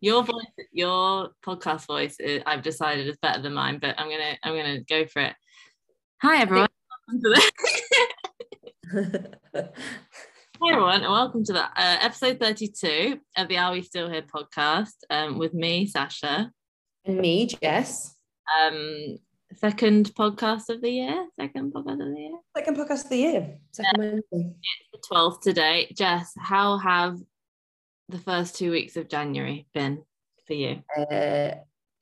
your voice, your podcast voice, is, I've decided is better than mine, but I'm gonna I'm gonna go for it. Hi everyone. Hi everyone, and welcome to the uh, episode 32 of the Are We Still Here podcast um, with me, Sasha. And me, Jess. Um, second podcast of the year. Second podcast of the year. Second podcast of the year. Second Wednesday. It's the 12th today. Jess, how have the first two weeks of January been for you? Uh,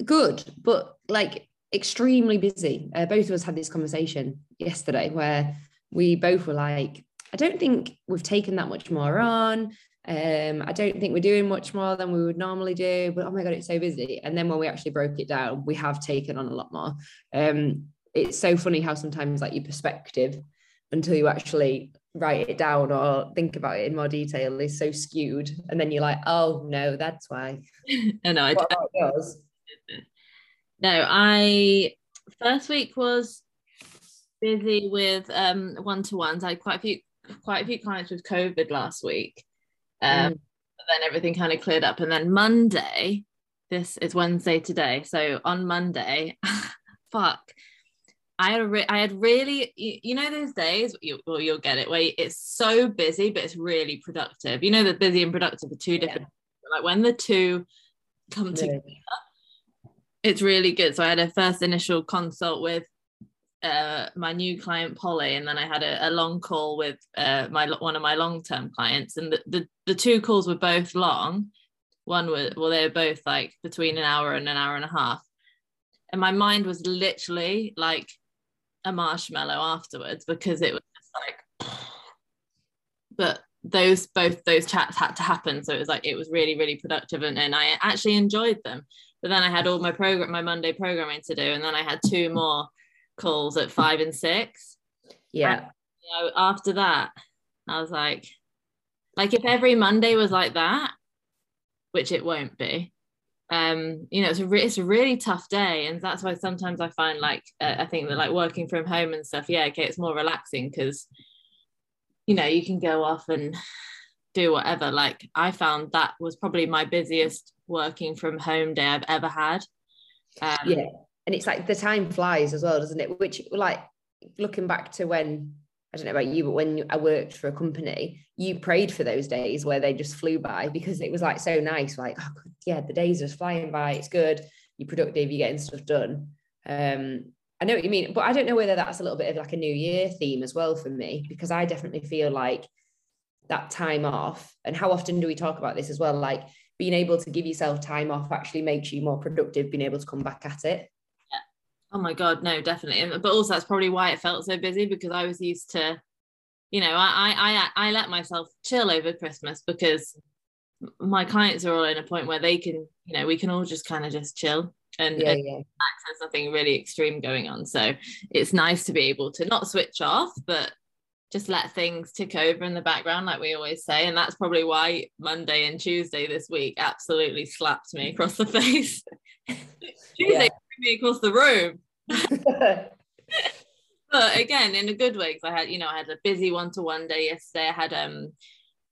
good, but like extremely busy. Uh, both of us had this conversation yesterday where we both were like, I don't think we've taken that much more on. Um, I don't think we're doing much more than we would normally do, but oh my god, it's so busy. And then when we actually broke it down, we have taken on a lot more. Um, it's so funny how sometimes like your perspective until you actually write it down or think about it in more detail is so skewed, and then you're like, oh no, that's why. I know. I, no, I first week was busy with um one-to-ones. I had quite a few quite a few clients with COVID last week. Um, Mm. but then everything kind of cleared up. And then Monday, this is Wednesday today. So on Monday, fuck, I had a re- I had really you, you know those days you well you'll get it where it's so busy but it's really productive. You know that busy and productive are two different. Like when the two come Yeah. together, it's really good. So I had a first initial consult with uh, my new client Polly, and then I had a, a long call with uh, my one of my long term clients, and the, the the two calls were both long. One was well, they were both like between an hour and an hour and a half, and my mind was literally like a marshmallow afterwards because it was just like. But those both those chats had to happen, so it was like it was really really productive, and, and I actually enjoyed them. But then I had all my program my Monday programming to do, and then I had two more calls at five and six. Yeah. You know, after that, I was like, like if every Monday was like that, which it won't be, um, you know, it's a re- it's a really tough day, and that's why sometimes I find like uh, I think that like working from home and stuff, yeah, okay, it's more relaxing because, you know, you can go off and do whatever. Like I found that was probably my busiest working from home day I've ever had. Um, yeah and it's like the time flies as well doesn't it which like looking back to when i don't know about you but when i worked for a company you prayed for those days where they just flew by because it was like so nice like oh, yeah the days are flying by it's good you're productive you're getting stuff done. Um i know what you mean but i don't know whether that's a little bit of like a new year theme as well for me because i definitely feel like that time off and how often do we talk about this as well like being able to give yourself time off actually makes you more productive being able to come back at it Oh my god, no, definitely. But also that's probably why it felt so busy because I was used to, you know, I I I, I let myself chill over Christmas because my clients are all in a point where they can, you know, we can all just kind of just chill and, yeah and yeah there's nothing really extreme going on. So it's nice to be able to not switch off, but just let things tick over in the background, like we always say. And that's probably why Monday and Tuesday this week absolutely slapped me across the face. Tuesday threw me across the room. but again in a good way because i had you know i had a busy one-to-one day yesterday i had um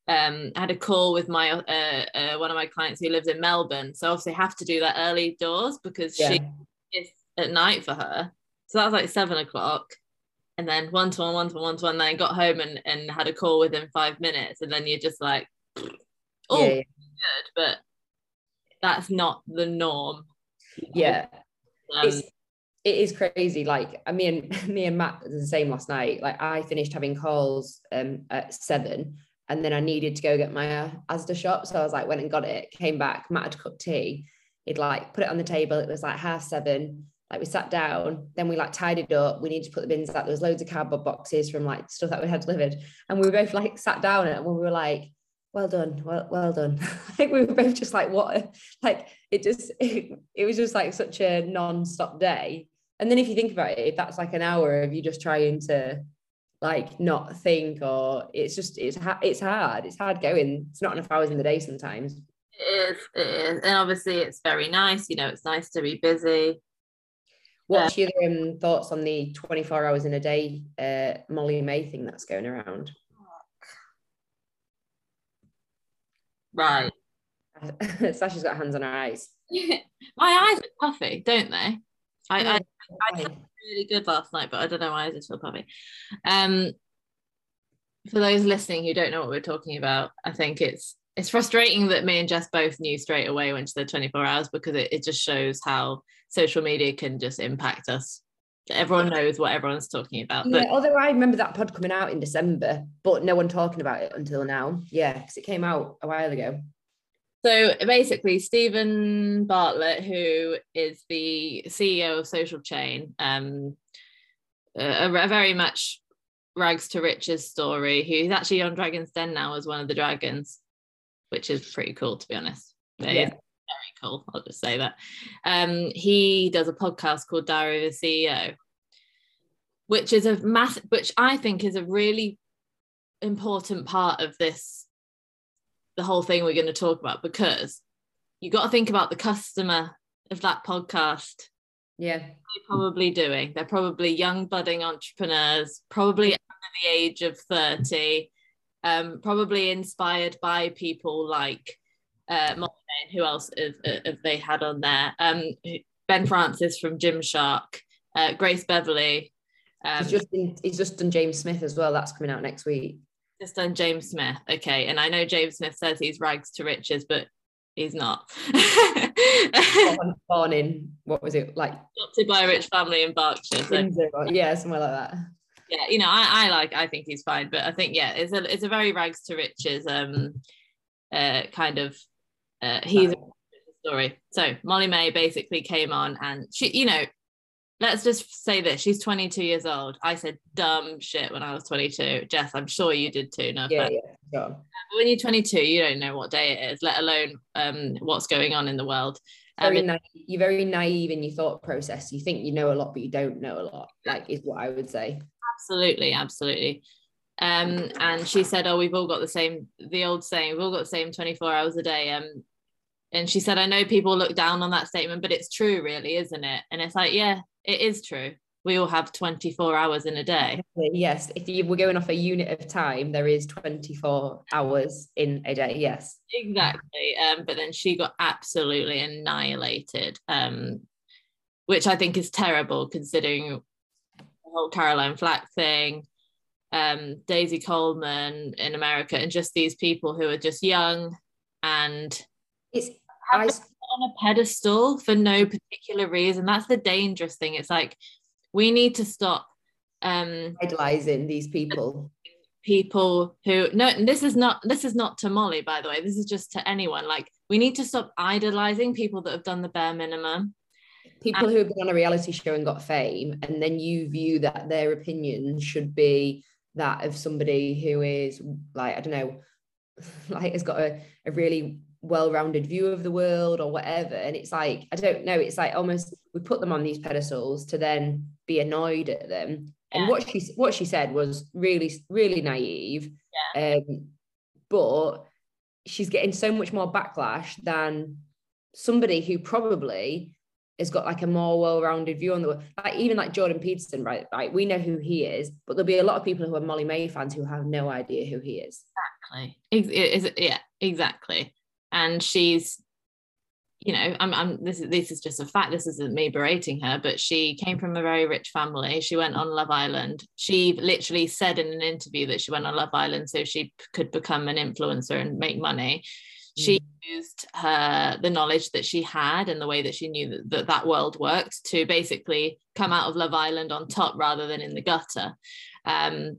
um I had a call with my uh, uh one of my clients who lives in melbourne so obviously have to do that early doors because yeah. she is at night for her so that was like seven o'clock and then one-to-one one-to-one one-to-one then i got home and and had a call within five minutes and then you're just like oh yeah, yeah. good but that's not the norm yeah. Um, It's, it is crazy. Like I mean, me and Matt was the same last night. Like I finished having calls um at seven, and then I needed to go get my uh, Asda shop. So I was like, went and got it. Came back. Matt had cooked tea. He'd like put it on the table. It was like half seven. Like we sat down, then we like tidied up. We needed to put the bins out. There was loads of cardboard boxes from like stuff that we had delivered, and we were both like sat down and we were like, "Well done, well well done." I think we were both just like, "What?" Like it just it, it was just like such a non-stop day. And then if you think about it, if that's like an hour of you just trying to like not think, or it's just it's ha- it's hard. It's hard going. It's not enough hours in the day sometimes. It is, it is. And obviously it's very nice, you know, it's nice to be busy. What's your um, thoughts on the 24 hours in a day uh, Molly-Mae thing that's going around? Right. Sasha's got hands on her eyes. My eyes are puffy, don't they? I, I, I really good last night, but I don't know why I just feel puffy. Um, for those listening who don't know what we're talking about, I think it's it's frustrating that me and Jess both knew straight away when she said 24 hours because it, it just shows how social media can just impact us. Everyone knows what everyone's talking about. Yeah, although I remember that pod coming out in December, but no one talking about it until now. Yeah, because it came out a while ago. So basically, Steven Bartlett, who is the CEO of Social Chain, um, a, a very much rags to riches story. He's actually on Dragon's Den now as one of the dragons, which is pretty cool, to be honest. Yeah. Cool. I'll just say that. Um, he does a podcast called Diary of a CEO, which is a massive, which I think is a really important part of this the whole thing we're going to talk about because you got to think about the customer of that podcast Yeah. they're probably doing they're probably young budding entrepreneurs probably under the age of 30 um, probably inspired by people like uh, who else have, have they had on there um, Ben Francis from Gymshark uh, Grace Beverley um, He's just in, he's just done James Smith as well. That's coming out next week. just done James Smith. Okay. And I know James Smith says he's rags to riches, but he's not. born, born in what was it like? Adopted by a rich family in Berkshire. So yeah, somewhere like that. yeah, you know, I, I like I think he's fine, but I think yeah, it's a it's a very rags to riches um uh kind of uh he's a story. So Molly-Mae basically came on and she, you know, let's just say this: she's 22 years old. I said dumb shit when I was 22. Jess, I'm sure you did too. No, Yeah, yeah. Sure. But when you're 22, you don't know what day it is, let alone um, what's going on in the world. Um, Very naive, you're very naive in your thought process. You think you know a lot, but you don't know a lot. Like is what I would say. absolutely, absolutely. Um, and she said, "Oh, we've all got the same, the old saying, we've all got the same 24 hours a day." Um, and she said, "I know people look down on that statement, but it's true, really, isn't it?" And it's like, yeah, it is true. We all have 24 hours in a day. Yes, if you were going off a unit of time, there is 24 hours in a day. Yes. Exactly. Um, but then she got absolutely annihilated, um, which I think is terrible considering the whole Caroline Flack thing, um, Daisy Coleman in America, and just these people who are just young and It's I on a pedestal for no particular reason. That's the dangerous thing. It's like we need to stop um idolizing these people. people who no and this is not this is not to molly by the way this is just to anyone like we need to stop idolizing people that have done the bare minimum People who have been on a reality show and got fame, and then you view that their opinion should be that of somebody who is like, I don't know, like has got a, a really well-rounded view of the world or whatever. And it's like, I don't know, it's like almost we put them on these pedestals to then be annoyed at them. And what she what she said was really, really naive. Um, but she's getting so much more backlash than somebody who probably has got like a more well-rounded view on the world. Like even like Jordan Peterson, right? Like we know who he is, but there'll be a lot of people who are Molly-Mae fans who have no idea who he is. exactly Ex- it is yeah exactly and she's you know I'm, I'm this is this is just a fact this isn't me berating her but she came from a very rich family. She went on love island. She literally said in an interview that she went on love island so she could become an influencer and make money. She used her the knowledge that she had and the way that she knew that, that that world worked to basically come out of love island on top rather than in the gutter. Um,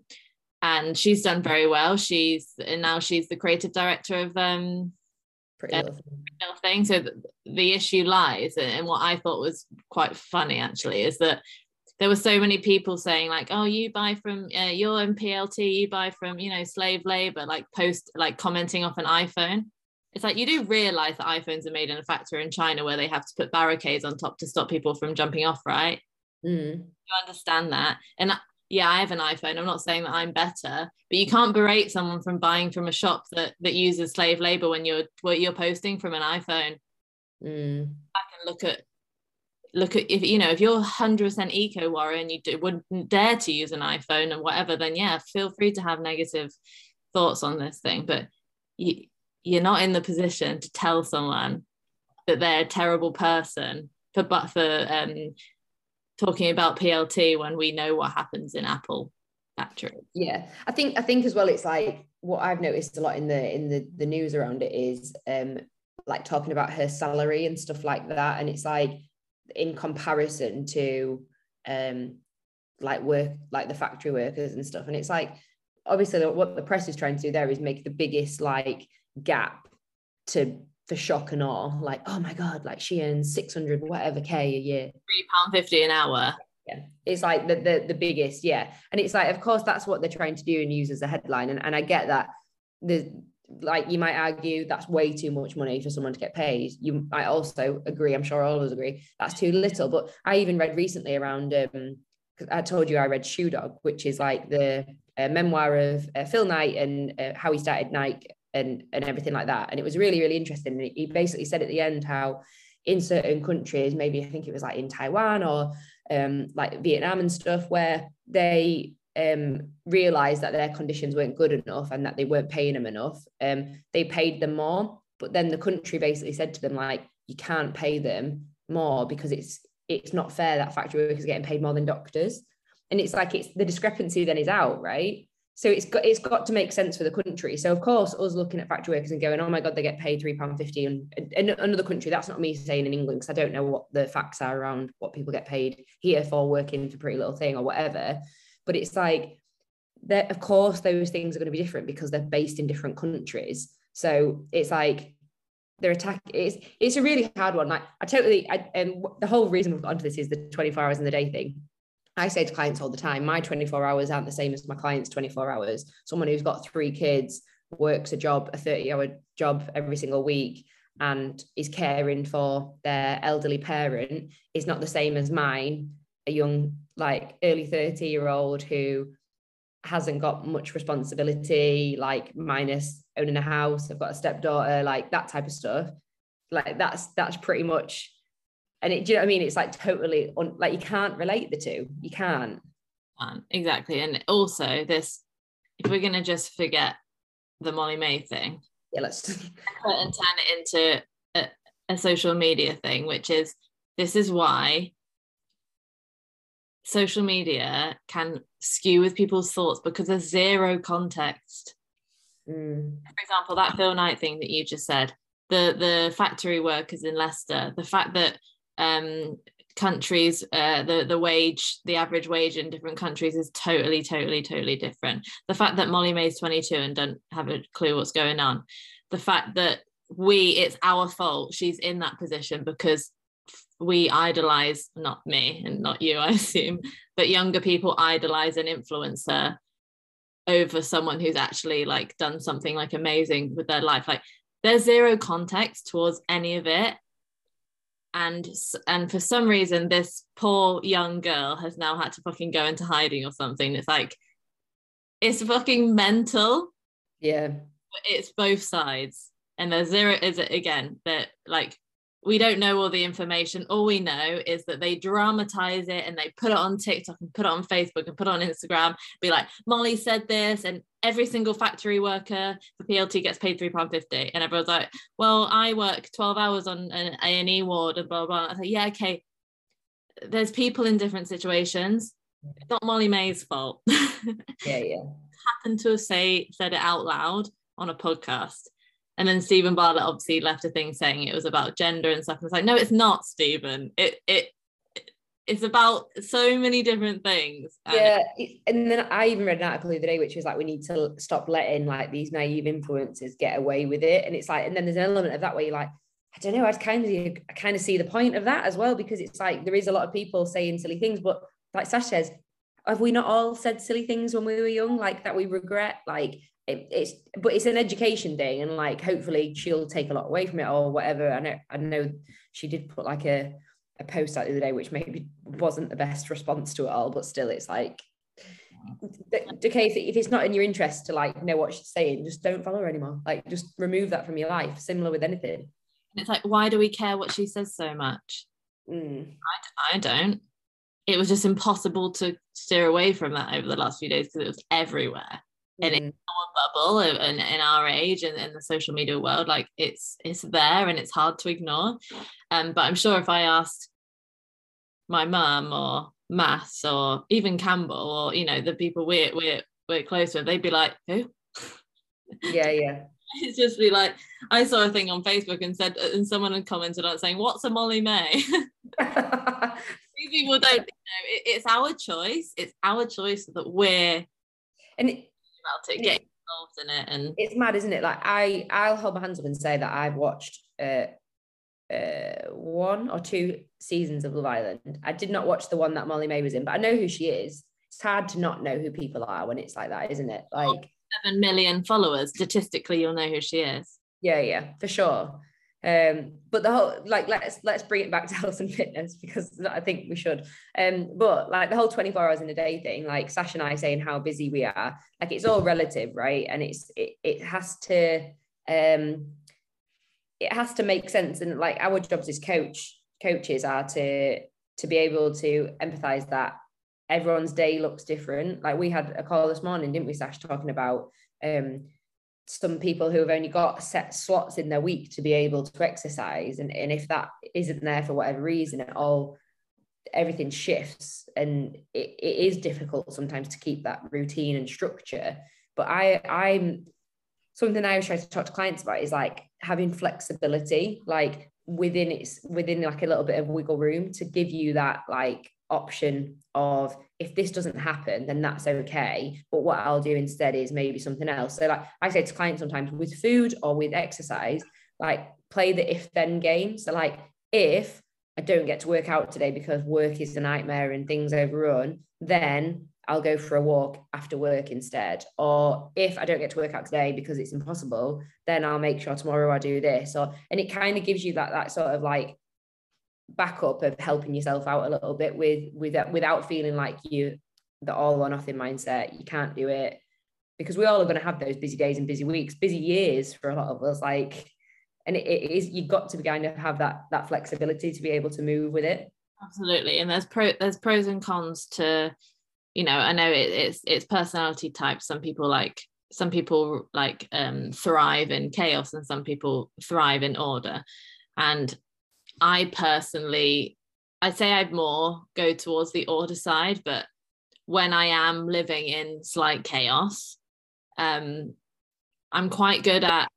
and she's done very well. She's and now she's the creative director of um Pretty little thing. So th- the issue lies and what i thought was quite funny actually is that there were so many people saying like oh you buy from uh, you're in plt you buy from you know slave labor like post like commenting off an iphone it's like you do realize that iPhones are made in a factory in China where they have to put barricades on top to stop people from jumping off, right? Mm. You understand that. And yeah, I have an iPhone. I'm not saying that I'm better, but you can't berate someone from buying from a shop that that uses slave labor when you're what you're posting from an iPhone. Mm. Back and look at look at if you know if you're 100% eco warrior and you do, wouldn't dare to use an iPhone and whatever, then yeah, feel free to have negative thoughts on this thing. But you, you're not in the position to tell someone that they're a terrible person for but for um talking about PLT when we know what happens in Apple factory. Yeah, I think I think as well. It's like what I've noticed a lot in the in the the news around it is um like talking about her salary and stuff like that, and it's like in comparison to um like work like the factory workers and stuff, and it's like obviously what the press is trying to do there is make the biggest like gap to shock and awe like oh my god like she earns 600 whatever k a year. Three pound 50 an hour. Yeah it's like the, the the biggest yeah. And it's like of course that's what they're trying to do and use as a headline. And, and i get that the like you might argue that's way too much money for someone to get paid. You i also agree i'm sure all of us agree that's too little. But i even read recently around um because i told you i read shoe dog which is like the uh, memoir of uh, phil knight and uh, how he started nike and and everything like that. And it was really really interesting. He basically said at the end how in certain countries maybe i think it was like in taiwan or um, like vietnam and stuff where they um, realized that their conditions weren't good enough and that they weren't paying them enough um, they paid them more. But then the country basically said to them like you can't pay them more because it's it's not fair that factory workers are getting paid more than doctors. And it's like it's the discrepancy then is out right so it's got it's got to make sense for the country. So of course, us looking at factory workers and going, "Oh my God, they get paid three pound fifty, and in another country, that's not me saying in England because I don't know what the facts are around what people get paid here for working for Pretty Little Thing or whatever. But it's like that. Of course, those things are going to be different because they're based in different countries. So it's like they're attack. It's it's a really hard one. Like I totally. I, um, and the whole reason we've got onto this is the twenty four hours in the day thing I say to clients all the time, my 24 hours aren't the same as my client's 24 hours. Someone who's got three kids, works a job, a 30 hour job every single week, and is caring for their elderly parent is not the same as mine, a young, like early 30 year old who hasn't got much responsibility, like minus owning a house, I've got a stepdaughter, like that type of stuff. Like that's that's pretty much and it do you know what I mean? It's like totally on, like you can't relate the two. You can't. exactly. And also this, if we're gonna just forget the Molly-Mae thing, yeah, let's and turn it into a, a social media thing, which is this is why social media can skew with people's thoughts because there's zero context. Mm. For example, that Phil Knight thing that you just said, the the factory workers in Leicester, the fact that um, countries uh, the the wage the average wage in different countries is totally totally totally different. The fact that Molly-Mae's 22 and don't have a clue what's going on. The fact that we it's our fault she's in that position because we idolize not me and not you i assume but younger people idolize an influencer over someone who's actually like done something like amazing with their life. Like there's zero context towards any of it and and for some reason this poor young girl has now had to fucking go into hiding or something. It's like it's fucking mental. Yeah. It's both sides. And there's zero is it again that like we don't know all the information. All we know is that they dramatize it and they put it on TikTok and put it on Facebook and put it on Instagram, be like, Molly said this, and every single factory worker for PLT gets paid £3.50. And everyone's like, well, I work 12 hours on an A&E ward and blah, blah. I say, yeah, okay. There's people in different situations. It's not Molly-Mae's fault. yeah, yeah. Happened to say said it out loud on a podcast and then Steven Bartlett obviously left a thing saying it was about gender and stuff. And it's like, no, it's not, Stephen. It it it's about so many different things. And yeah, and then I even read an article the other day which was like we need to stop letting like these naive influences get away with it. And it's like, and then there's an element of that where you're like, I don't know, I kind of I kind of see the point of that as well because it's like there is a lot of people saying silly things, but like Sash says, have we not all said silly things when we were young, like that we regret? Like it, it's but it's an education thing and like hopefully she'll take a lot away from it or whatever. I know i know she did put like a, a post out the other day which maybe wasn't the best response to it all but still it's like okay if, if it's not in your interest to like know what she's saying just don't follow her anymore. Like just remove that from your life similar with anything. And it's like why do we care what she says so much? Mm. I, I don't. It was just impossible to steer away from that over the last few days because it was everywhere and in our bubble and in our age and in the social media world like it's it's there and it's hard to ignore. Um but i'm sure if i asked my mum or mass or even campbell or you know the people we're we're we're close with they'd be like who? Yeah yeah. It's just be like i saw a thing on facebook and said and someone had commented on it saying what's a Molly-Mae? These people don't you know it, it's our choice. It's our choice that we're and about it, getting involved in it, and it's mad, isn't it? Like I, I'll hold my hands up and say that I've watched uh, uh, one or two seasons of Love Island. I did not watch the one that Molly-Mae was in, but I know who she is. It's hard to not know who people are when it's like that, isn't it? Like seven million followers. Statistically, you'll know who she is. Yeah, yeah, for sure. Um, but the whole like let's let's bring it back to health and fitness because I think we should. Um, but like the whole 24 hours in a day thing, like Sash and I saying how busy we are, like it's all relative, right? And it's it it has to um it has to make sense. And like our jobs as coach coaches are to to be able to empathize that everyone's day looks different. Like we had a call this morning, didn't we, Sash, talking about um some people who have only got set slots in their week to be able to exercise and, and if that isn't there for whatever reason it all everything shifts and it, it is difficult sometimes to keep that routine and structure. But i i'm something i always try to talk to clients about is like having flexibility like within it's within like a little bit of wiggle room to give you that like option of if this doesn't happen, then that's okay. But what I'll do instead is maybe something else. So, like I say to clients sometimes with food or with exercise, like play the if then game. So, like if I don't get to work out today because work is a nightmare and things overrun, then I'll go for a walk after work instead. Or if I don't get to work out today because it's impossible, then I'll make sure tomorrow I do this. Or and it kind of gives you that that sort of like backup of helping yourself out a little bit with with without feeling like you the all or nothing mindset you can't do it. Because we all are going to have those busy days and busy weeks busy years for a lot of us like and it, it is you've got to be kind of have that that flexibility to be able to move with it. Absolutely and there's pro there's pros and cons to you know i know it, it's it's personality types some people like some people like um thrive in chaos and some people thrive in order. And I personally, I'd say I'd more go towards the order side, but when I am living in slight chaos, um, I'm quite good at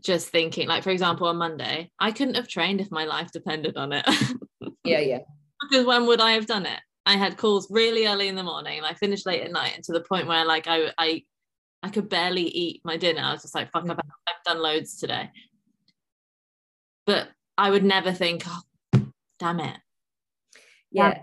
just thinking, like, for example, on Monday, I couldn't have trained if my life depended on it. yeah, yeah. because when would I have done it? I had calls really early in the morning and I finished late at night and to the point where like I I I could barely eat my dinner. I was just like, fuck, I've, I've done loads today. But I would never think, oh, damn it. Yeah.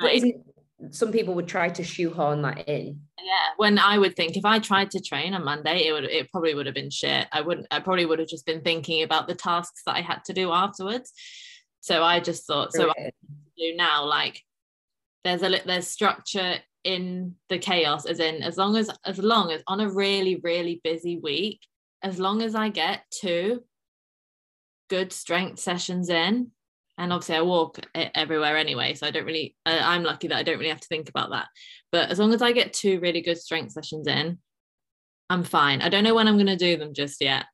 But isn't some people would try to shoehorn that in. Yeah. When I would think if I tried to train on Monday, it would it probably would have been shit. I wouldn't I probably would have just been thinking about the tasks that I had to do afterwards. So I just thought so I do now like there's a there's structure in the chaos as in as long as as long as on a really really busy week as long as I get two good strength sessions in. And obviously I walk everywhere anyway so I don't really I'm lucky that I don't really have to think about that. But as long as I get two really good strength sessions in I'm fine. I don't know when I'm going to do them just yet.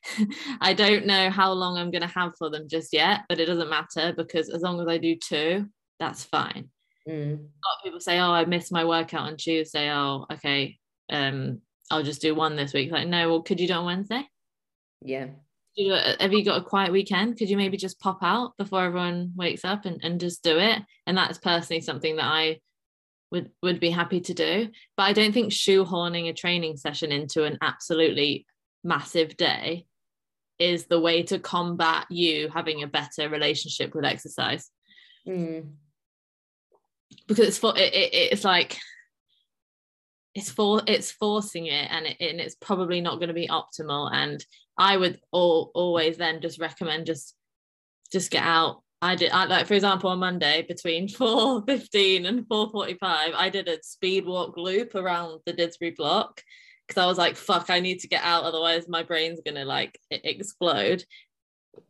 I don't know how long I'm going to have for them just yet but it doesn't matter because as long as I do two that's fine. Mm. a lot of people say oh I missed my workout on Tuesday. Oh okay um I'll just do one this week. Like no well could you do on Wednesday? Yeah have you got a quiet weekend? Could you maybe just pop out before everyone wakes up and, and just do it? And that's personally something that i would would be happy to do. But i don't think shoehorning a training session into an absolutely massive day is the way to combat you having a better relationship with exercise. Mm. because it's for it, it, it's like it's for it's forcing it and, it, and it's probably not going to be optimal and I would all, always then just recommend just just get out. I did I, like for example on Monday between 4:15 and 4:45 I did a speed walk loop around the Didsbury block because I was like fuck I need to get out otherwise my brain's going to like explode.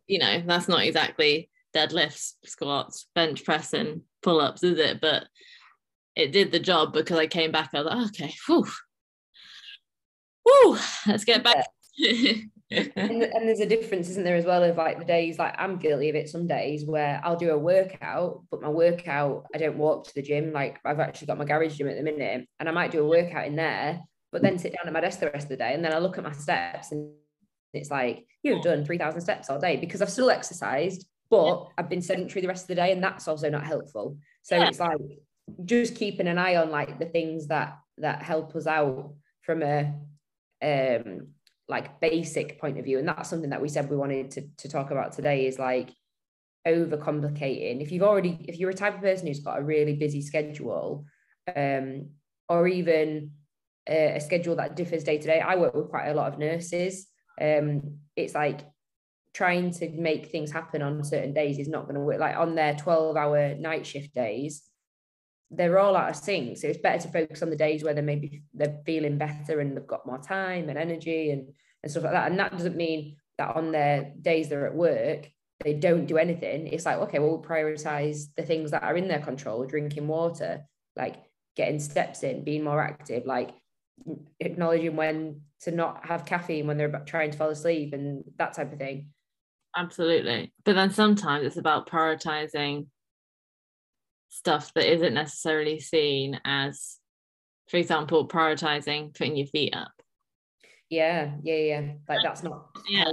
You know, that's not exactly deadlifts, squats, bench press and pull-ups is it? But it did the job because I came back I was like okay, whew. Woo, let's get back. and, and there's a difference, isn't there, as well, of like the days, like I'm guilty of it some days where I'll do a workout, but my workout, I don't walk to the gym. Like I've actually got my garage gym at the minute, and I might do a workout in there, but then sit down at my desk the rest of the day. And then I look at my steps, and it's like, you've done 3,000 steps all day because I've still exercised, but I've been sedentary the rest of the day, and that's also not helpful. So yeah. it's like just keeping an eye on like the things that that help us out from a um like basic point of view. And that's something that we said we wanted to, to talk about today is like overcomplicating. If you've already if you're a type of person who's got a really busy schedule um or even a, a schedule that differs day to day i work with quite a lot of nurses. Um it's like trying to make things happen on certain days is not going to work. Like on their 12 hour night shift days they're all out of sync. So it's better to focus on the days where they're maybe they're feeling better and they've got more time and energy and, and stuff like that. And that doesn't mean that on their days they're at work, they don't do anything. It's like, okay, well, we'll prioritize the things that are in their control, drinking water, like getting steps in, being more active, like acknowledging when to not have caffeine when they're trying to fall asleep and that type of thing. Absolutely. But then sometimes it's about prioritizing stuff that isn't necessarily seen as, for example, prioritizing putting your feet up. Yeah, yeah, yeah. Like that's not yeah.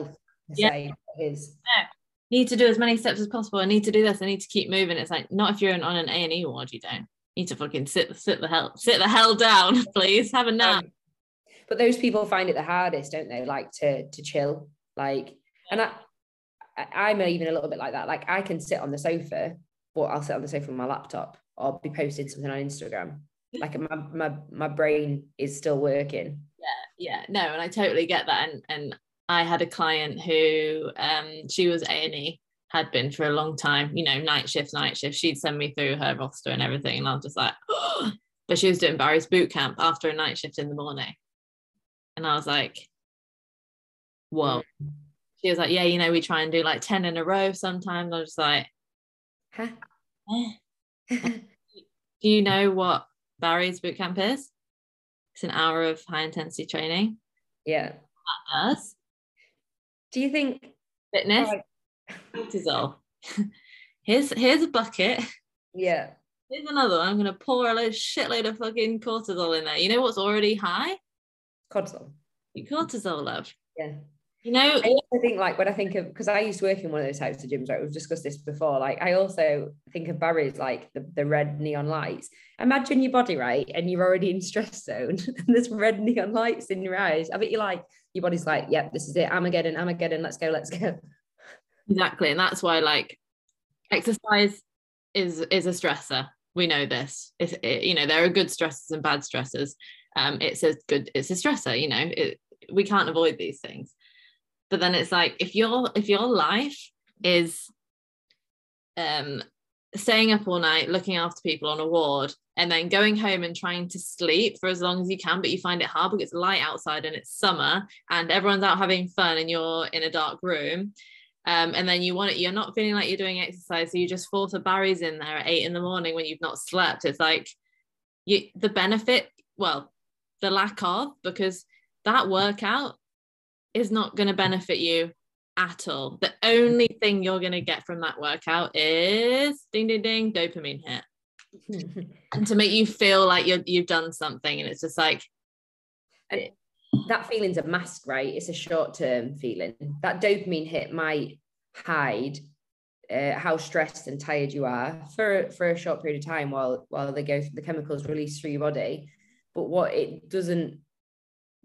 yeah. is. Yeah. Need to do as many steps as possible. I need to do this. I need to keep moving. It's like not if you're on an A and E ward, you don't. Need to fucking sit sit the hell sit the hell down, please. Have a nap. Um, but those people find it the hardest, don't they? Like to to chill. Like, and I, I'm even a little bit like that. Like I can sit on the sofa or I'll sit on the sofa with my laptop or be posting something on Instagram. Like my my my brain is still working. Yeah, yeah, no, and I totally get that. And and I had a client who um she was A and E had been for a long time, you know, night shift, night shift. She'd send me through her roster and everything, and I was just like, oh. but she was doing Barry's boot camp after a night shift in the morning, and I was like, whoa. She was like, yeah, you know, we try and do like ten in a row sometimes. I was just like, huh? Do you know what Barry's bootcamp is? It's an hour of high intensity training. Yeah. That does. Do you think fitness? Cortisol. here's here's a bucket. Yeah. Here's another one. I'm gonna pour a load, shitload of fucking cortisol in there. You know what's already high? Cortisol. Cortisol, love. Yeah. You know, I also think like when I think of because I used to work in one of those types of gyms, right? We've discussed this before. Like I also think of Barry's like the, the red neon lights. Imagine your body, right? And you're already in stress zone and there's red neon lights in your eyes. I bet you're like your body's like, yep, this is it. Armageddon, Armageddon, let's go, let's go. Exactly. And that's why like exercise is is a stressor. We know this. It's it, you know, there are good stresses and bad stresses. Um, it's a good, it's a stressor, you know, it, we can't avoid these things but then it's like if your if your life is um staying up all night looking after people on a ward and then going home and trying to sleep for as long as you can but you find it hard because it's light outside and it's summer and everyone's out having fun and you're in a dark room um, and then you want it you're not feeling like you're doing exercise so you just fall for Barry's in there at eight in the morning when you've not slept. It's like you the benefit well the lack of because that workout is not going to benefit you at all. The only thing you're going to get from that workout is ding, ding, ding, dopamine hit. and to make you feel like you you've done something. And it's just like, and that feeling's a mask, right? It's a short term feeling. That dopamine hit might hide uh, how stressed and tired you are for for a short period of time while while they go the chemicals released through your body. But what it doesn't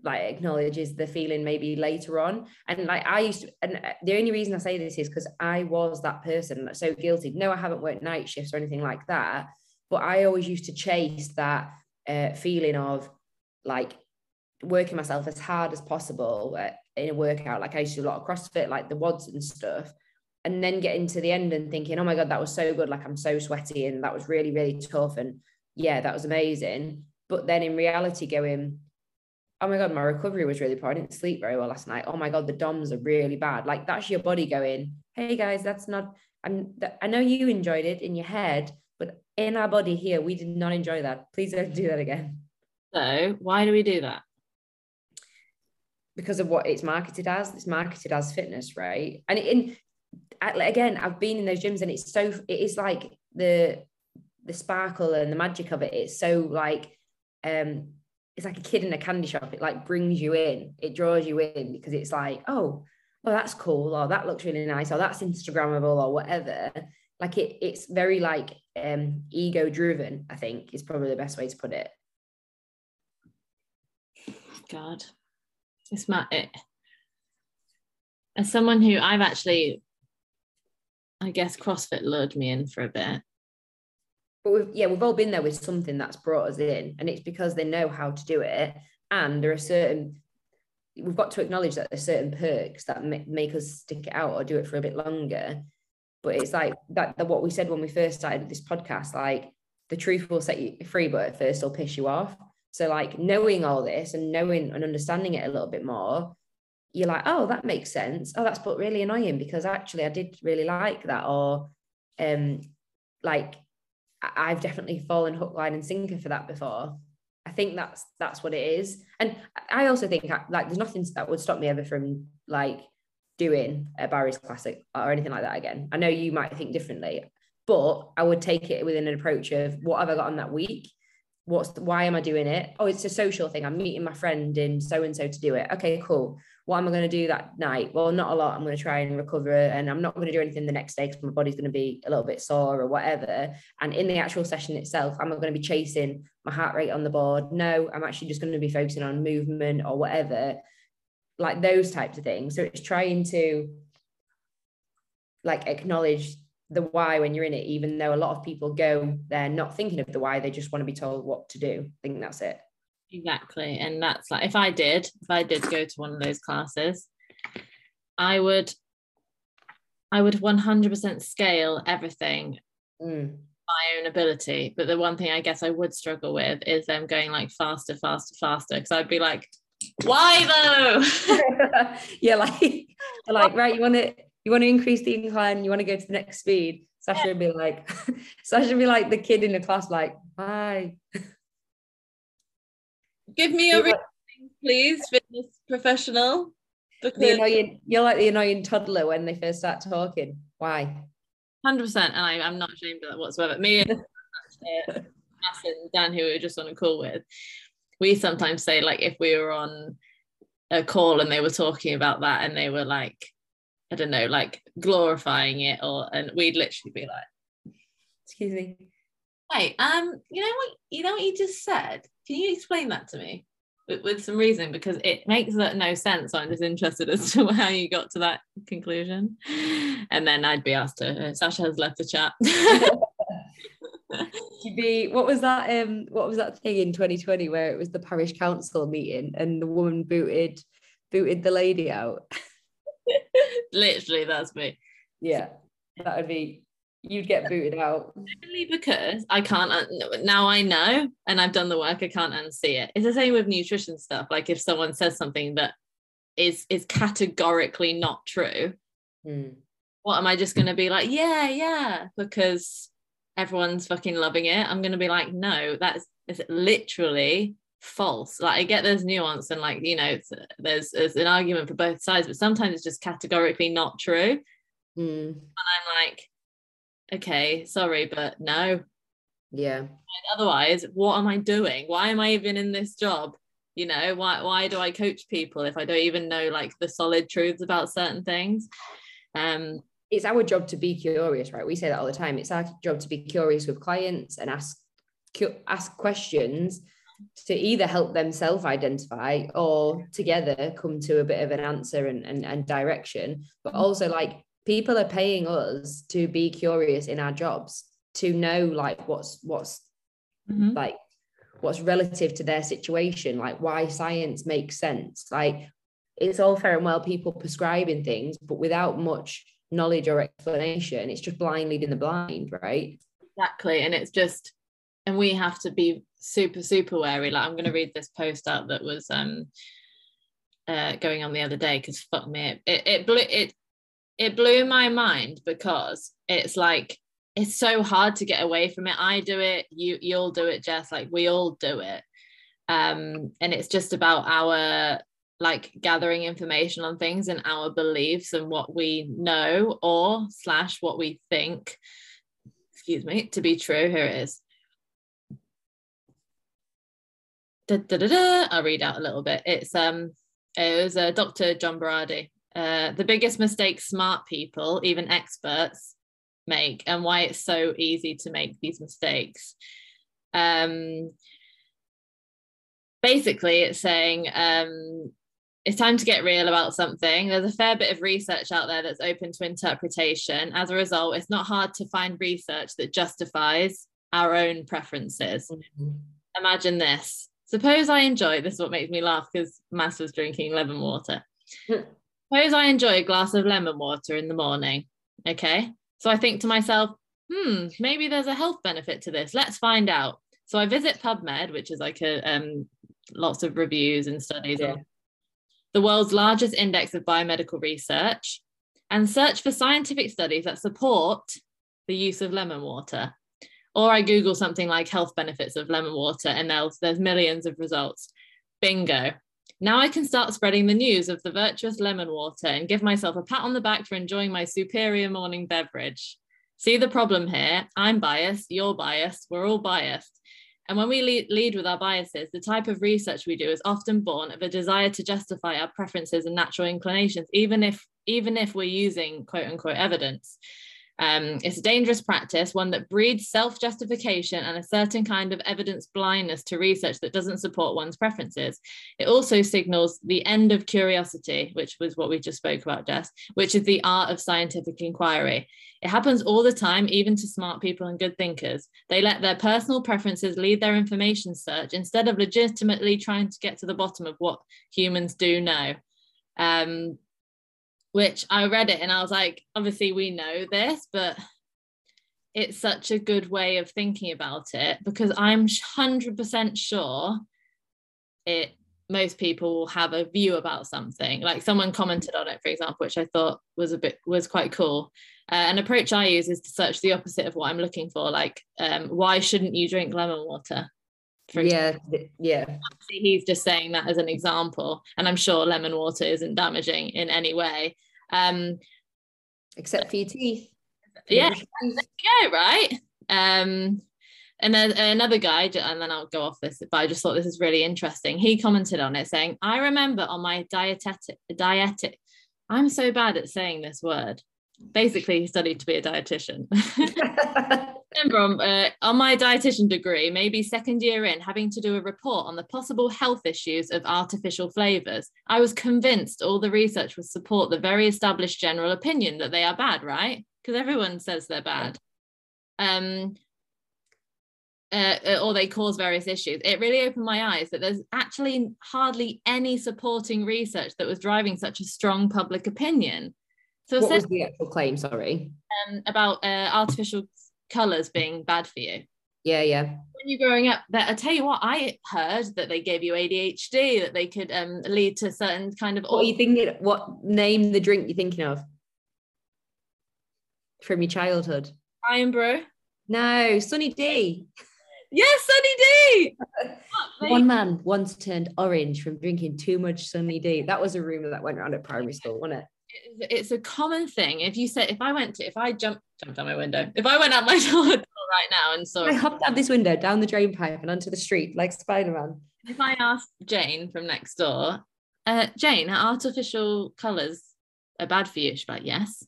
like acknowledges the feeling maybe later on. And like i used to and uh, the only reason i say this is because i was that person that's so guilty. No i haven't worked night shifts or anything like that but i always used to chase that uh, feeling of like working myself as hard as possible uh, in a workout. Like i used to do a lot of crossfit like the WODs and stuff and then getting to the end and thinking oh my god that was so good. Like i'm so sweaty and that was really really tough. And yeah that was amazing. But then in reality going oh my god, my recovery was really poor. I didn't sleep very well last night. Oh my god, the DOMs are really bad. Like that's your body going, hey guys, that's not. I'm. I know you enjoyed it in your head, but in our body here, we did not enjoy that. Please don't do that again. So why do we do that? because of what it's marketed as. It's marketed as fitness, right? And in again, I've been in those gyms and it's so it is like the the sparkle and the magic of it. It's so like um it's like a kid in a candy shop. It like brings you in, it draws you in because it's like, oh, well, that's cool, or that looks really nice, or that's Instagrammable, or whatever. Like it, it's very like um ego driven, I think is probably the best way to put it. God, it's my it. As someone who I've actually, I guess CrossFit lured me in for a bit. But we've, yeah, we've all been there with something that's brought us in, and it's because they know how to do it, and there are certain. We've got to acknowledge that there's certain perks that make us stick it out or do it for a bit longer. But it's like that, that what we said when we first started this podcast, like the truth will set you free, but at first it'll piss you off. So like knowing all this and knowing and understanding it a little bit more, you're like, oh, that makes sense. Oh, that's but really annoying because actually I did really like that. Or um like I've definitely fallen hook, line, and sinker for that before. I think that's that's what it is. And I also think like there's nothing that would stop me ever from like doing a Barry's Classic or anything like that again. I know you might think differently, but I would take it within an approach of what have I got on that week what's the, why am I doing it? Oh, it's a social thing. I'm meeting my friend in so and so to do it. Okay, cool. What am I going to do that night? Well, not a lot. I'm going to try and recover, and I'm not going to do anything the next day because my body's going to be a little bit sore or whatever. And in the actual session itself, I'm not going to be chasing my heart rate on the board. No, I'm actually just going to be focusing on movement or whatever, like those types of things. So it's trying to like acknowledge the why when you're in it, even though a lot of people go there not thinking of the why, they just want to be told what to do. I think that's it. Exactly. And that's like if I did, if I did go to one of those classes, I would I would 100% scale everything mm. my own ability. But the one thing I guess I would struggle with is them going like faster, faster, faster. Because I'd be like, why though? yeah, like, like right, you want to you want to increase the incline, you want to go to the next speed. Sasha would be like, Sasha would be like the kid in the class, like, hi. Give me a reason, please, fitness professional. Because the annoying, you're like the annoying toddler when they first start talking. Why? Hundred percent, and I, am not ashamed of that whatsoever. Me and Dan, who we were just on a call with, we sometimes say like if we were on a call and they were talking about that, and they were like, I don't know, like glorifying it, or and we'd literally be like, "Excuse me, hey, um, you know what, you know what you just said? Can you explain that to me with, with some reason? Because it makes no sense. So I'm just interested as to how you got to that conclusion." And then I'd be asked to. Uh, Sasha has left the chat. be what was that um what was that thing in 2020 where it was the parish council meeting and the woman booted booted the lady out Literally, that's me. Yeah, that would be. You'd get booted out. Only because I can't. Now I know, and I've done the work. I can't unsee it. It's the same with nutrition stuff. Like if someone says something that is is categorically not true, mm. what am I just going to be like? Yeah, yeah, because everyone's fucking loving it. I'm going to be like, no, that's is literally false like i get there's nuance and like you know there's, there's an argument for both sides but sometimes it's just categorically not true mm. and i'm like okay sorry but no. Yeah. Otherwise what am i doing? Why am i even in this job? You know why why do i coach people if i don't even know like the solid truths about certain things? Um it's our job to be curious right? We say that all the time. It's our job to be curious with clients and ask ask questions to either help them self-identify or together come to a bit of an answer and, and, and direction but mm-hmm. also like people are paying us to be curious in our jobs to know like what's what's mm-hmm. like what's relative to their situation like why science makes sense. Like it's all fair and well people prescribing things but without much knowledge or explanation it's just blind leading the blind right? Exactly and it's just and we have to be super super wary. Like i'm going to read this post out that was um uh going on the other day because fuck me it, it blew it it blew my mind because it's like it's so hard to get away from it. I do it you you'll do it jess like we all do it. Um and it's just about our like gathering information on things and our beliefs and what we know or slash what we think. Excuse me to be true here it is. Da, da, da, da. i'll read out a little bit. It's um it was uh, dr john berardi uh, the biggest mistake smart people even experts make and why it's so easy to make these mistakes um basically it's saying um it's time to get real about something. There's a fair bit of research out there that's open to interpretation. As a result, it's not hard to find research that justifies our own preferences. Mm-hmm. Imagine this. Suppose I enjoy this is what makes me laugh because Mass was drinking lemon water. Suppose I enjoy a glass of lemon water in the morning. Okay. So I think to myself, hmm, maybe there's a health benefit to this. Let's find out. So I visit PubMed, which is like a um, lots of reviews and studies yeah. on the world's largest index of biomedical research, and search for scientific studies that support the use of lemon water. Or I Google something like health benefits of lemon water, and there's, there's millions of results. Bingo. Now I can start spreading the news of the virtuous lemon water and give myself a pat on the back for enjoying my superior morning beverage. See the problem here? I'm biased, you're biased, we're all biased. And when we lead, with our biases, the type of research we do is often born of a desire to justify our preferences and natural inclinations, even if even if we're using quote unquote evidence. Um, it's a dangerous practice, one that breeds self justification and a certain kind of evidence blindness to research that doesn't support one's preferences. It also signals the end of curiosity, which was what we just spoke about, Jess, which is the art of scientific inquiry. It happens all the time, even to smart people and good thinkers. They let their personal preferences lead their information search instead of legitimately trying to get to the bottom of what humans do know. Um, which I read it and I was like, obviously we know this, but it's such a good way of thinking about it because I'm 100% sure it most people will have a view about something. Like someone commented on it for example which i thought was a bit was quite cool. Uh, an approach i use is to search the opposite of what i'm looking for like um, why shouldn't you drink lemon water yeah yeah. He's just saying that as an example and i'm sure lemon water isn't damaging in any way. Um except for your teeth. Yeah yeah right? Um and then another guy and then i'll go off this but i just thought this is really interesting. He commented on it saying i remember on my dietetic dietic i'm so bad at saying this word basically he studied to be a dietitian remember on, uh, on my dietitian degree maybe second year in having to do a report on the possible health issues of artificial flavors i was convinced all the research would support the very established general opinion that they are bad right because everyone says they're bad um uh, or they cause various issues. It really opened my eyes that there's actually hardly any supporting research that was driving such a strong public opinion. So what was the actual claim? Sorry, um, about uh, artificial colors being bad for you. Yeah, yeah. When you're growing up, that I tell you what, I heard that they gave you ADHD, that they could um, lead to certain kind of. What are you thinking? What name the drink you're thinking of from your childhood? Irn-Bru. No, Sunny D. Yes, Sunny D. One man once turned orange from drinking too much Sunny D. That was a rumor that went around at primary school, wasn't it? It's a common thing. If you said, if I went to, if I jumped, jumped out my window, if I went out my door right now and saw, I hopped out this window, down the drain pipe, and onto the street like Spider Man. If I asked Jane from next door, uh, Jane, are artificial colours are bad for you? She'd like, yes.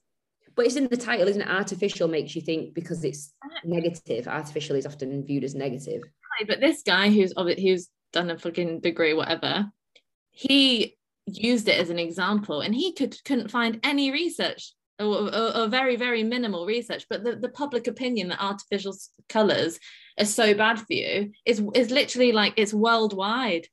But it's in the title, isn't it? Artificial makes you think because it's negative. Artificial is often viewed as negative. But this guy who's of it, who's done a fucking degree, whatever, he used it as an example and he could couldn't find any research or, or, or, very very minimal research but the, the public opinion that artificial colors are so bad for you is is literally like it's worldwide.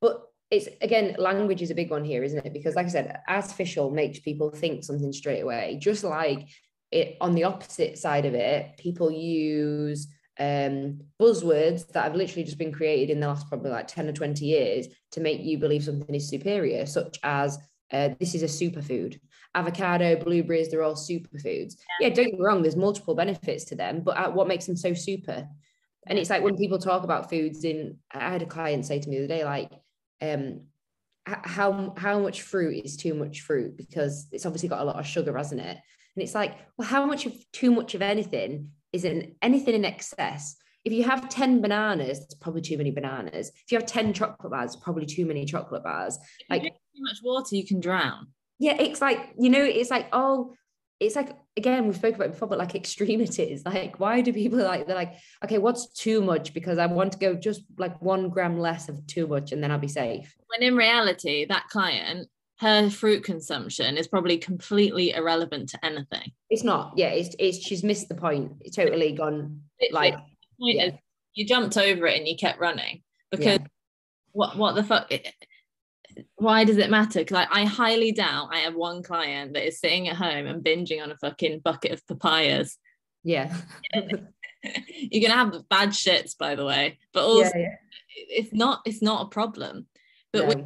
But it's again language is a big one here isn't it? Because like i said artificial makes people think something straight away. Just like it on the opposite side of it people use um, buzzwords that have literally just been created in the last probably like 10 or 20 years to make you believe something is superior, such as uh, this is a superfood. Avocado, blueberries, they're all superfoods. Yeah. yeah, don't get me wrong, there's multiple benefits to them, but uh, what makes them so super? And it's like when people talk about foods in, I had a client say to me the other day, like, um, how how much fruit is too much fruit because it's obviously got a lot of sugar, hasn't it? And it's like, well, how much of too much of anything is in anything in excess? If you have 10 bananas, it's probably too many bananas. If you have 10 chocolate bars, probably too many chocolate bars. Like too much water, you can drown. Yeah, it's like, you know, it's like, oh, it's like again, we've spoke about it before, but like extremities. Like, why do people like they're like, okay, what's too much? Because I want to go just like one gram less of too much and then I'll be safe. When in reality, that client her fruit consumption is probably completely irrelevant to anything. It's not. Yeah, it's it's she's missed the point. It's totally gone like yeah. you jumped over it and you kept running because yeah. what what the fuck why does it matter? Because I, I highly doubt I have one client that is sitting at home and binging on a fucking bucket of papayas. Yeah. You're gonna have bad shits, by the way. But also yeah, it's not it's not a problem. But we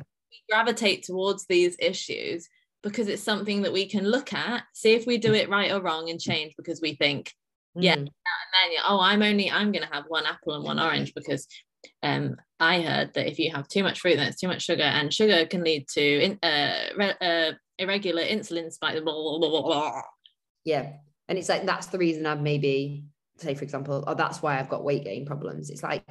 gravitate towards these issues because it's something that we can look at, see if we do it right or wrong, and change because we think, mm. yeah, and then oh, I'm only I'm gonna have one apple and one orange because um I heard that if you have too much fruit, then it's too much sugar, and sugar can lead to in, uh, re- uh irregular insulin spike. Blah, blah, blah, blah. Yeah, and it's like that's the reason I've maybe say for example, oh, that's why I've got weight gain problems. It's like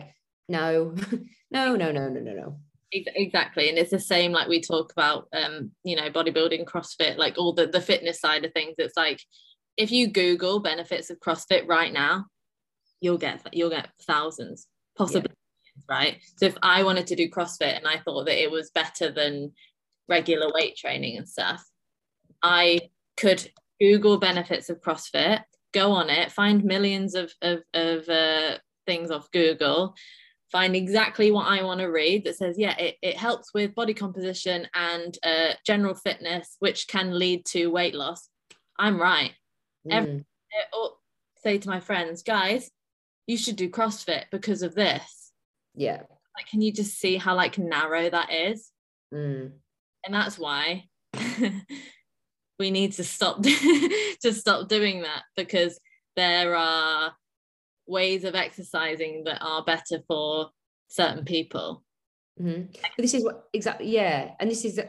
no, no, no, no, no, no, no exactly and it's the same like we talk about um you know bodybuilding crossfit like all the the fitness side of things it's like if you google benefits of crossfit right now you'll get you'll get thousands possibly yeah. right so if i wanted to do crossfit and i thought that it was better than regular weight training and stuff i could google benefits of crossfit go on it find millions of of, of uh, things off google find exactly what I want to read that says, yeah, it, it helps with body composition and uh, general fitness, which can lead to weight loss. I'm right. Mm. Every, or say to my friends, guys, you should do CrossFit because of this. Yeah. Like, can you just see how like narrow that is? Mm. And that's why we need to stop to stop doing that because there are ways of exercising that are better for certain people. Mm-hmm. this is what exactly, yeah. And this is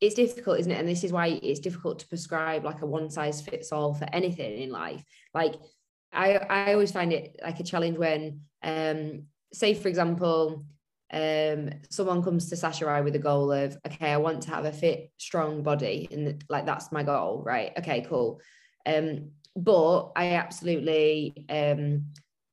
it's difficult, isn't it? And this is why it's difficult to prescribe like a one size fits all for anything in life. Like I, I always find it like a challenge when, um, say for example, um, someone comes to Sasha I with a goal of, okay, I want to have a fit, strong body, and like that's my goal, right? Okay, cool. Um, but I absolutely um,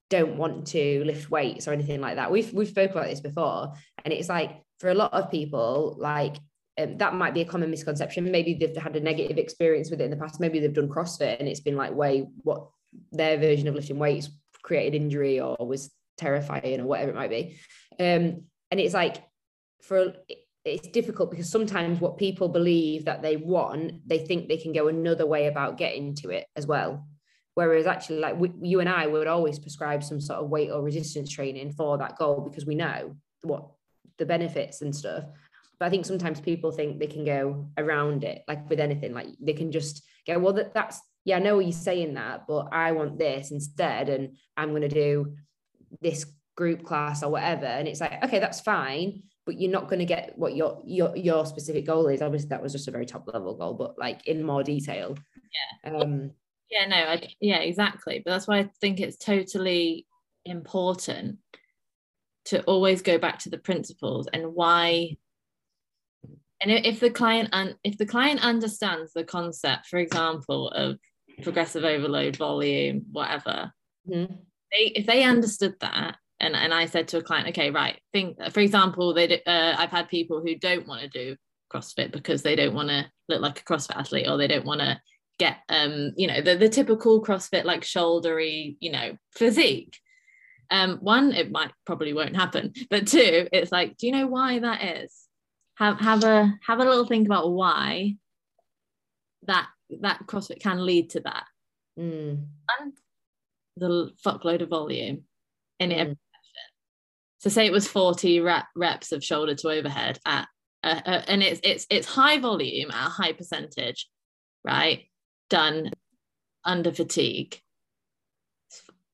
don't want to lift weights or anything like that. We've we've spoken about this before, and it's like for a lot of people, like um, that might be a common misconception. Maybe they've had a negative experience with it in the past. Maybe they've done CrossFit and it's been like way what their version of lifting weights created injury or was terrifying or whatever it might be. Um, and it's like for it's difficult because sometimes what people believe that they want, they think they can go another way about getting to it as well. Whereas actually, like we, you and I would always prescribe some sort of weight or resistance training for that goal because we know what the benefits and stuff. But I think sometimes people think they can go around it, like with anything, like they can just go, well, that, that's, yeah, I know you're saying that, but I want this instead. And I'm going to do this group class or whatever. And it's like, okay, that's fine but you're not going to get what your your your specific goal is. Obviously, that was just a very top level goal, but like in more detail. Yeah. Um, yeah. No. I, yeah. Exactly. But that's why I think it's totally important to always go back to the principles and why. And if the client and if the client understands the concept, for example, of progressive overload, volume, whatever, mm-hmm. they if they understood that and and I said to a client, okay, right, think for example, they uh, I've had people who don't want to do CrossFit because they don't want to look like a CrossFit athlete or they don't want to get um you know the the typical CrossFit like shouldery you know physique. Um, one, it might probably won't happen, but two, it's like, do you know why that is? Have have a have a little think about why that that CrossFit can lead to that. Mm. And the fuckload of volume in it mm. So say it was 40 rep, reps of shoulder to overhead at uh, uh, and it's it's it's high volume at a high percentage, right? Done under fatigue.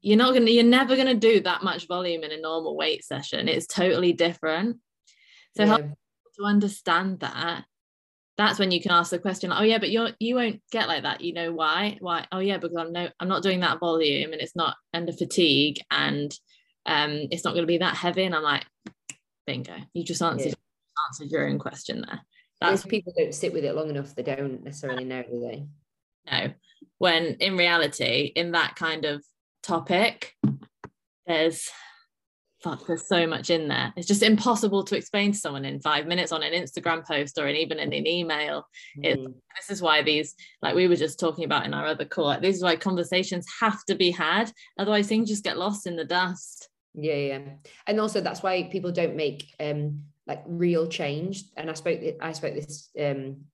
You're not gonna you're never gonna do that much volume in a normal weight session. It's totally different. So yeah. to understand that that's when you can ask the question oh yeah but you're you won't get like that you know why why oh yeah because i'm no i'm not doing that volume and it's not under fatigue and um it's not going to be that heavy and i'm like bingo you just answered yeah. answered your own question there that's people don't sit with it long enough they don't necessarily know do they no when in reality in that kind of topic there's fuck, there's so much in there. It's just impossible to explain to someone in five minutes on an Instagram post or in, even in an email. Mm. this is why these, like we were just talking about in our other call, like, this is why conversations have to be had. Otherwise, things just get lost in the dust. Yeah, yeah, and also that's why people don't make um like real change. And I spoke, I spoke this um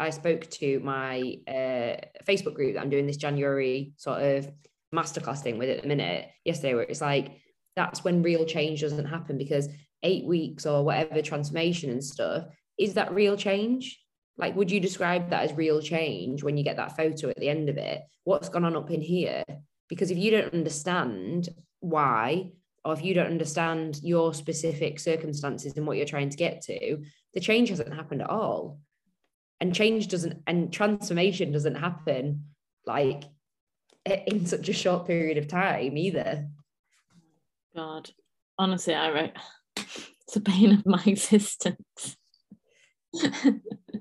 I spoke to my uh, Facebook group that I'm doing this January sort of masterclass thing with at the minute yesterday, where it's like that's when real change doesn't happen because eight weeks or whatever transformation and stuff is that real change? Like would you describe that as real change when you get that photo at the end of it? What's gone on up in here? Because if you don't understand why or if you don't understand your specific circumstances and what you're trying to get to the change hasn't happened at all. And change doesn't and transformation doesn't happen like in such a short period of time either. God, honestly, I wrote it's a pain of my existence.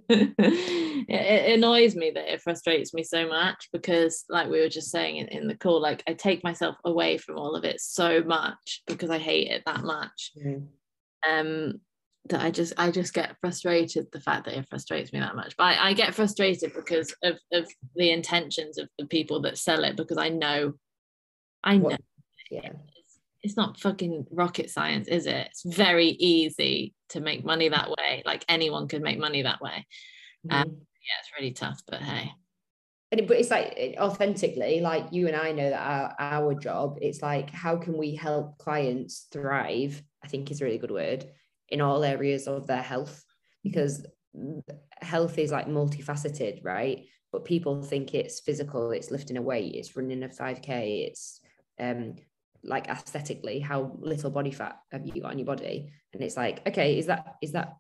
it, it, annoys me that it frustrates me so much because like we were just saying in, in, the call like i take myself away from all of it so much because i hate it that much. Mm. um that i just i just get frustrated the fact that it frustrates me that much. But i, I get frustrated because of, of the intentions of the people that sell it because i know i know. Yeah it's not fucking rocket science, is it? It's very easy to make money that way. Like anyone could make money that way. Um, mm-hmm. Um, yeah, it's really tough, but hey. And it, but it's like authentically, like you and I know that our, our job, it's like how can we help clients thrive? I think is a really good word in all areas of their health because health is like multifaceted, right? But people think it's physical, it's lifting a weight, it's running a 5K, it's um, like aesthetically how little body fat have you got on your body? And it's like okay is that is that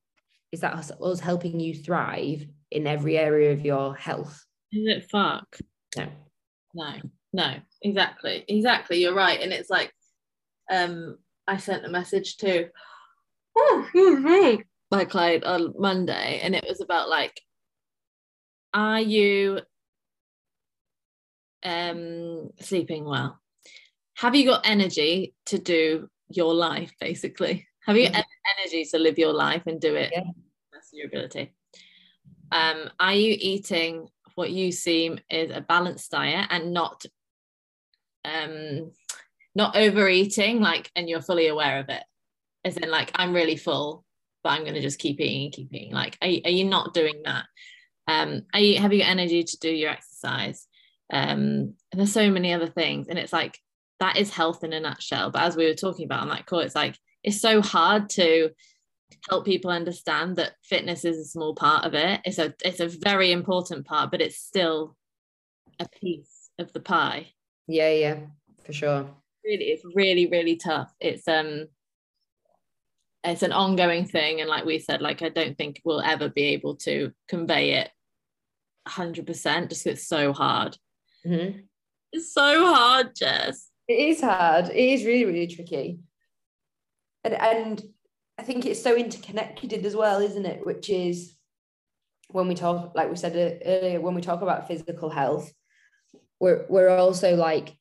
is that us, us helping you thrive in every area of your health? Is it fuck? No. No no exactly exactly you're right. And it's like um i sent a message to oh, my client on monday and it was about like are you um sleeping well have you got energy to do your life basically? Have you mm-hmm. energy to live your life and do it? Yeah. that's your ability. Um are you eating what you seem is a balanced diet and not um not overeating like and you're fully aware of it? As in like i'm really full but i'm going to just keep eating and keep eating. Like are, are you not doing that? Um are you have you got energy to do your exercise? Um and there's so many other things and it's like that is health in a nutshell. But as we were talking about on that call, it's like it's so hard to help people understand that fitness is a small part of it. It's a it's a very important part, but it's still a piece of the pie. Yeah, yeah, for sure. Really, it's really, really tough. It's um it's an ongoing thing. And like we said, like I don't think we'll ever be able to convey it 100% just because it's so hard. Mm-hmm. It's so hard, Jess. It is hard. It is really, really tricky. And and I think it's so interconnected as well, isn't it? Which is when we talk, like we said earlier, when we talk about physical health, we're we're also like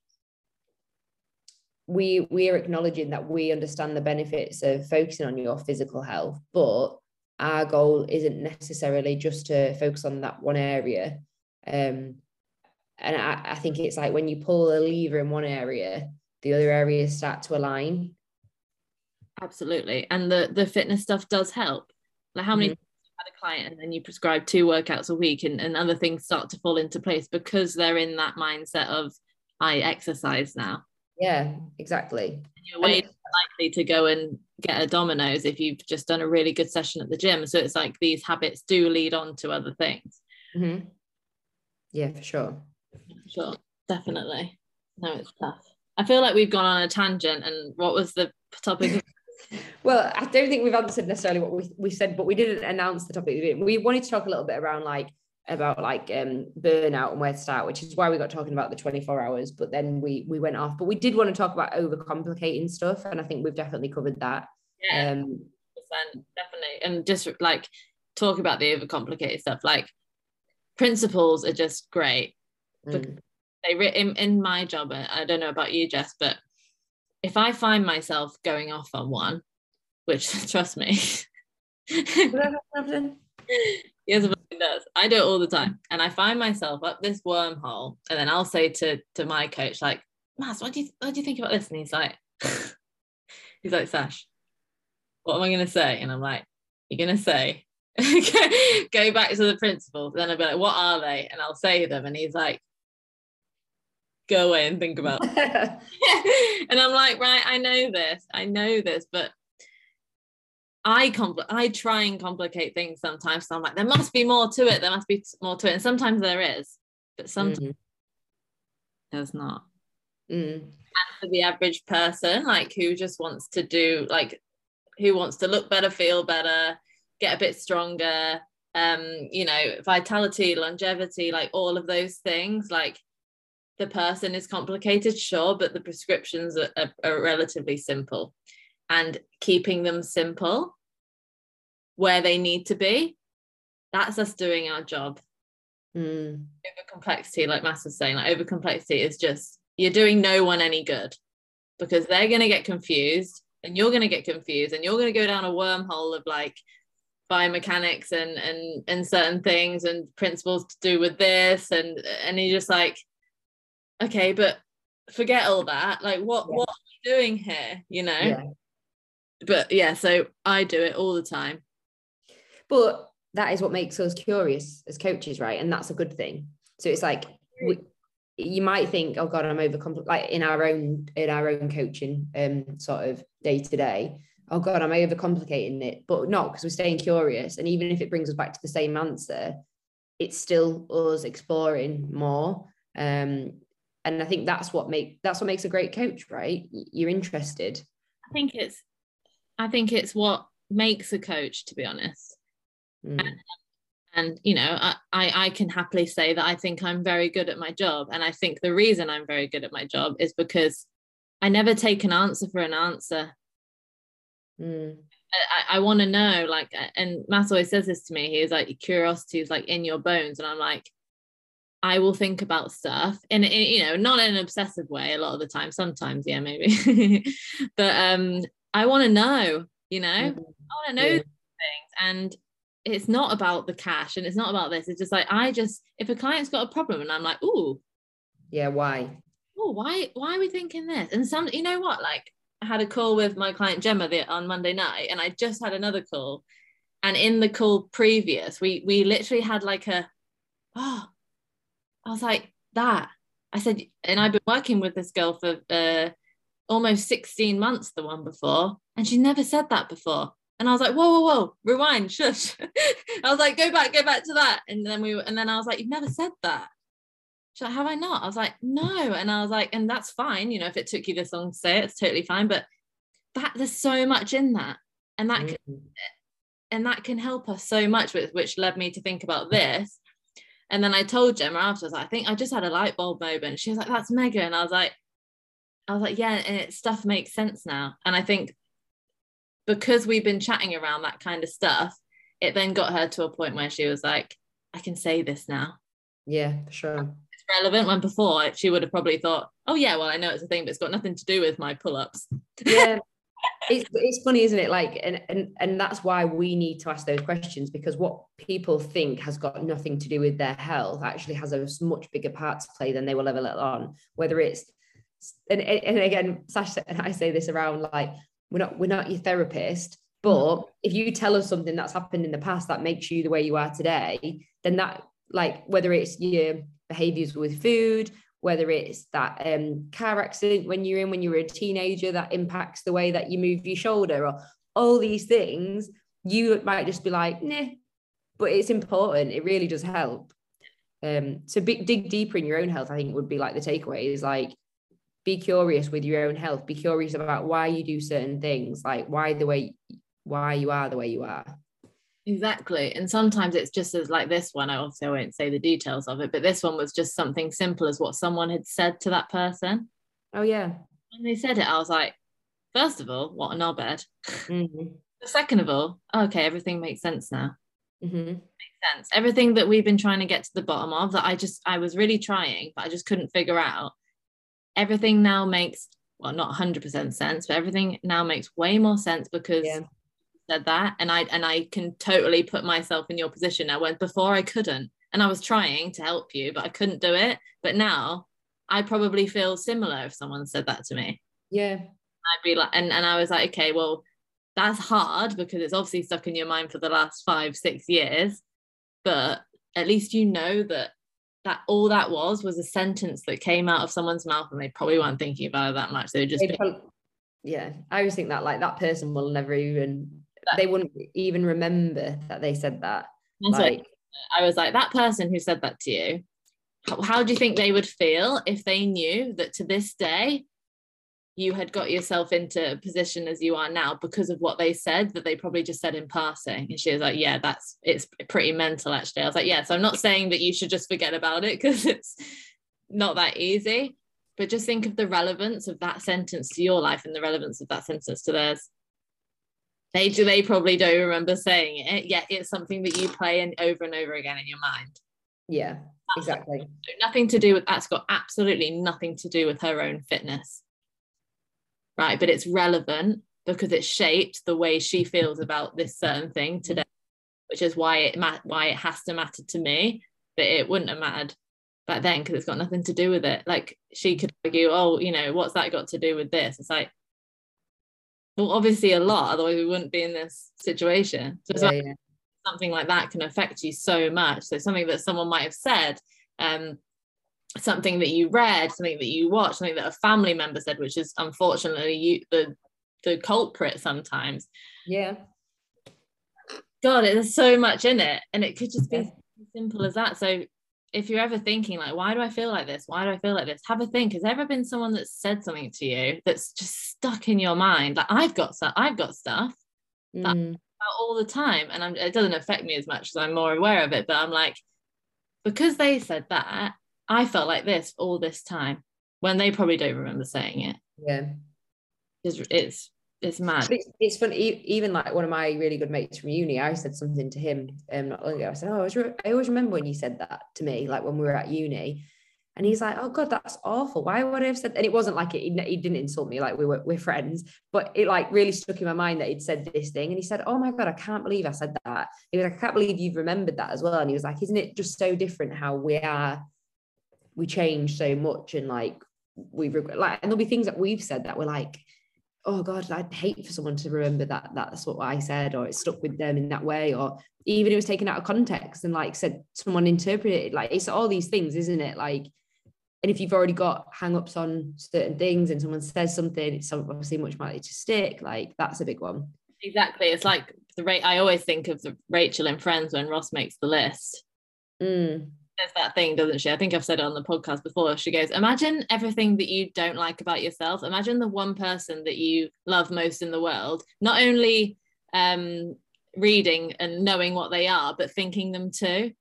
we we are acknowledging that we understand the benefits of focusing on your physical health, but our goal isn't necessarily just to focus on that one area. Um, and I, I think it's like when you pull a lever in one area, the other areas start to align. Absolutely. And the the fitness stuff does help. Like how many mm-hmm. had a client and then you prescribe two workouts a week and, and other things start to fall into place because they're in that mindset of I exercise now. Yeah, exactly. And you're way likely to go and get a Domino's if you've just done a really good session at the gym. So it's like these habits do lead on to other things. Mm-hmm. Yeah, for sure sure definitely no it's tough i feel like we've gone on a tangent and what was the topic well, I don't think we've answered necessarily what we, we said, but we didn't announce the topic. We wanted to talk a little bit around like about like um burnout and where to start, which is why we got talking about the 24 hours, but then we we went off. But we did want to talk about overcomplicating stuff, and I think we've definitely covered that. Yeah, um, definitely. And just like talk about the overcomplicated stuff, like principles are just great. Mm. They in, in my job, I don't know about you, Jess, but if I find myself going off on one, which trust me, yes, it does. I do it all the time, and I find myself up this wormhole, and then I'll say to to my coach, like, "Mas, what do you what do you think about this?" And he's like, he's like, "Sash, what am I gonna say?" And I'm like, "You're gonna say." go back to the principles then I'll be like what are they and I'll say them and he's like go away and think about and I'm like right I know this I know this but I compl- I try and complicate things sometimes. So I'm like, there must be more to it. There must be more to it. And sometimes there is, but sometimes mm. there's not. Mm. And for the average person, like who just wants to do, like, who wants to look better, feel better, get a bit stronger, um, you know, vitality, longevity, like all of those things, like the person is complicated, sure, but the prescriptions are, are, are relatively simple. And keeping them simple where they need to be that's us doing our job. Mm. over complexity like Mas was saying like over complexity is just you're doing no one any good because they're going to get confused and you're going to get confused and you're going to go down a wormhole of like biomechanics and and and certain things and principles to do with this. And and you're just like okay but forget all that like what yeah. what are we doing here you know yeah. but yeah so i do it all the time but that is what makes us curious as coaches, right? And that's a good thing. So it's like we, you might think, oh God, I'm overcomplicating like in our own in our own coaching um sort of day to day. Oh God, I'm overcomplicating it? But not because we're staying curious. And even if it brings us back to the same answer, it's still us exploring more. Um, and I think that's what make that's what makes a great coach, right? You're interested. I think it's I think it's what makes a coach, to be honest. Mm. And, and, you know, I, I can happily say that I think I'm very good at my job. And I think the reason I'm very good at my job is because I never take an answer for an answer. Mm. I, I want to know, like, and Matt always says this to me. He's like, curiosity is like in your bones. And I'm like, I will think about stuff in, you know not in an obsessive way a lot of the time sometimes yeah maybe but um I want to know you know mm-hmm. I want to know yeah. things and it's not about the cash and it's not about this. It's just like I just if a client's got a problem and I'm like, oh, yeah, why? Oh, why why are we thinking this? And some, you know what? Like I had a call with my client Gemma the, on Monday night, and I just had another call. And in the call previous, we we literally had like a oh, I was like that. I said, and I've been working with this girl for uh, almost 16 months, the one before, and she never said that before. And I was like, whoa, whoa, whoa, rewind, shush. I was like, go back, go back to that. And then we were, and then I was like, you've never said that. She's like, have I not? I was like, no. And I was like, and that's fine. You know, if it took you this long to say it, it's totally fine. But that there's so much in that. And that mm-hmm. can, and that can help us so much, with which led me to think about this. And then I told Gemma afterwards, I think I just had a light bulb moment. She was like, that's mega. And I was like, I was like, yeah, and it stuff makes sense now. And I think because we've been chatting around that kind of stuff, it then got her to a point where she was like, I can say this now. Yeah, sure. It's relevant when before she would have probably thought, oh, yeah, well, I know it's a thing, but it's got nothing to do with my pull ups. Yeah. it's, it's funny, isn't it? Like, and, and and that's why we need to ask those questions because what people think has got nothing to do with their health actually has a much bigger part to play than they will ever let on. Whether it's and, and again, Sasha and I say this around like we're not we're not your therapist but mm. if you tell us something that's happened in the past that makes you the way you are today then that like whether it's your behaviors with food whether it's that um, car accident when you're in when you were a teenager that impacts the way that you move your shoulder or all these things you might just be like nah but it's important. It really does help. Um so dig deeper in your own health i think would be like the takeaway is like be curious with your own health. Be curious about why you do certain things like why the way why you are the way you are exactly. And sometimes it's just as like this one i also won't say the details of it but this one was just something simple as what someone had said to that person. Oh yeah. When they said it i was like first of all what a knobhead mm-hmm. second of all okay everything makes sense now. Mm-hmm. makes sense. Everything that we've been trying to get to the bottom of that i just i was really trying but i just couldn't figure out. Everything now makes well not 100% sense but everything now makes way more sense because Yeah. Said that and i and i can totally put myself in your position now when before i couldn't and i was trying to help you but i couldn't do it but now i probably feel similar if someone said that to me yeah I'd be like, and, and I was like, okay, well, that's hard because it's obviously stuck in your mind for the last five, six years. But at least you know that that all that was was a sentence that came out of someone's mouth and they probably weren't thinking about it that much. They were just They'd yeah i always think that like that person will never even they wouldn't even remember that they said that That's what like I was like, that person who said that to you, how, how do you think they would feel if they knew that to this day you had got yourself into a position as you are now because of what they said that they probably just said in passing? And she was like, yeah, that's it's pretty mental actually. I was like, yeah, so I'm not saying that you should just forget about it because it's not that easy, but just think of the relevance of that sentence to your life and the relevance of that sentence to theirs they do they probably don't remember saying it yet it's something that you play in over and over again in your mind. Yeah exactly. So nothing to do with that's got absolutely nothing to do with her own fitness. Right but it's relevant because it shaped the way she feels about this certain thing today which is why it why it has to matter to me but it wouldn't have mattered back then because it's got nothing to do with it. Like she could argue oh you know what's that got to do with this? It's like well obviously a lot otherwise we wouldn't be in this situation. So yeah, like yeah. something like that can affect you so much. So something that someone might have said um something that you read something that you watched something that a family member said which is unfortunately you the the culprit sometimes. Yeah. God there's so much in it and it could just be Yeah. as simple as that. So if you're ever thinking like why do i feel like this? Why do i feel like this? Have a think. Has there ever been someone that's said something to you that's just stuck in your mind? Like i've got stuff i've got stuff Mm. about all the time and I'm, it doesn't affect me as much because i'm more aware of it but i'm like because they said that i felt like this all this time when they probably don't remember saying it. Yeah. It's it's, it's mad it's, it's funny, even like one of my really good mates from uni, I said something to him um, not long ago. I said, Oh, I, always re- I always remember when you said that to me, like when we were at uni. And he's like, Oh, God, that's awful. Why would I have said And it wasn't like it, he, he didn't insult me, like we were we're friends, but it like really stuck in my mind that he'd said this thing. And he said, Oh my God, I can't believe I said that. He was like, I can't believe you've remembered that as well. And he was like, Isn't it just so different how we are? We change so much and like we regret, like, and there'll be things that we've said that we're like, oh god i'd hate for someone to remember that that's what i said or it stuck with them in that way or even it was taken out of context and like said someone interpreted it like it's all these things isn't it? Like and if you've already got hang-ups on certain things and someone says something it's obviously much more likely to stick like that's a big one. Exactly it's like the rate i always think of the rachel in friends when ross makes the list. Mm, there's that thing, doesn't she? I think I've said it on the podcast before. She goes, Imagine everything that you don't like about yourself. Imagine the one person that you love most in the world, not only um, reading and knowing what they are, but thinking them too.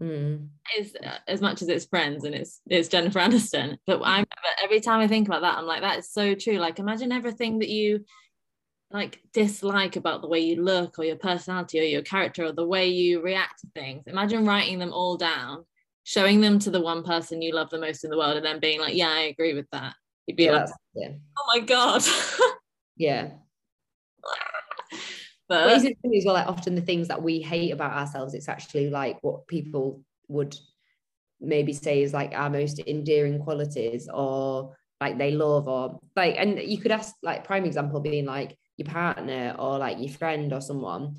mm, Is uh, as much as it's friends and it's it's Jennifer Aniston. But I but every time I think about that, I'm like, that is so true. Like, imagine everything that you like dislike about the way you look or your personality or your character or the way you react to things. Imagine writing them all down, showing them to the one person you love the most in the world, and then being like, "Yeah, I agree with that." You'd be yeah, like, yeah "Oh my god!" yeah but it as well? Like often the things that we hate about ourselves, it's actually like what people would maybe say is like our most endearing qualities, or like they love, or like, and you could ask like prime example being like your partner or like your friend or someone,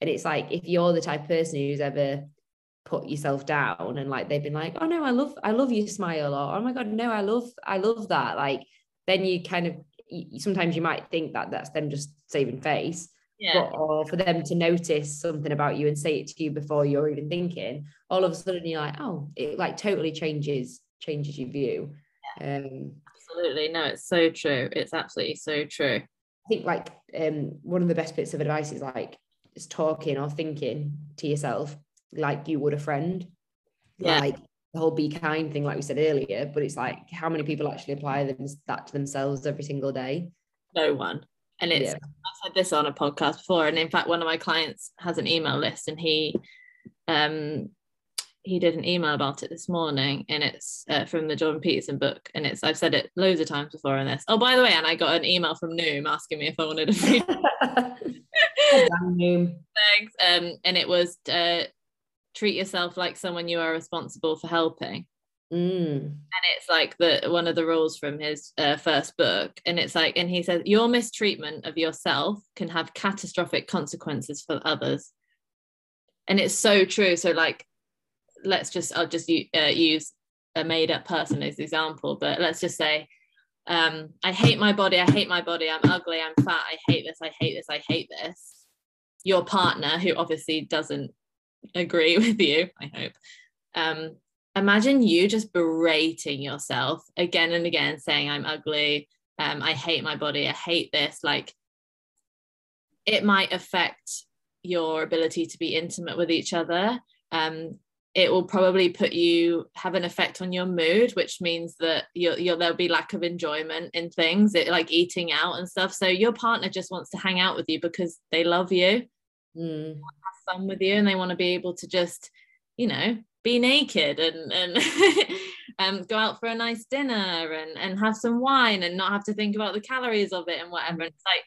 and it's like if you're the type of person who's ever put yourself down and like they've been like, oh no, I love, I love your smile, or oh my god, no, I love, I love that, like then you kind of you- sometimes you might think that that's them just saving face yeah, but or for them to notice something about you and say it to you before you're even thinking all of a sudden you're like oh it like totally changes changes your view Um, absolutely. No, it's so true. It's absolutely so true. I think like um, one of the best bits of advice is like is talking or thinking to yourself like you would a friend. Yeah. Like the whole be kind thing, like we said earlier, but it's like how many people actually apply them, that to themselves every single day? No one. And it's Yeah. I've said this on a podcast before, and in fact, one of my clients has an email list, and he um he did an email about it this morning, and it's uh, from the Jordan Peterson book, and it's I've said it loads of times before in this. Oh, by the way, and I got an email from Noom asking me if I wanted a free Noom. thanks, um, and it was uh, treat yourself like someone you are responsible for helping. Mm. and it's like the one of the rules from his uh, first book and it's like and he says your mistreatment of yourself can have catastrophic consequences for others and it's so true so like let's just i'll just uh, use a made up person as example but let's just say um i hate my body i hate my body i'm ugly i'm fat i hate this i hate this i hate this your partner who obviously doesn't agree with you i hope. Um imagine you just berating yourself again and again saying i'm ugly. Um, i hate my body. I hate this. Like it might affect your ability to be intimate with each other. Um, it will probably put you have an effect on your mood which means that you'll, you'll there'll be lack of enjoyment in things it, like eating out and stuff. So your partner just wants to hang out with you because they love you. Mm. Fun with you and they want to be able to just you know be naked and and um, go out for a nice dinner and and have some wine and not have to think about the calories of it and whatever. And it's like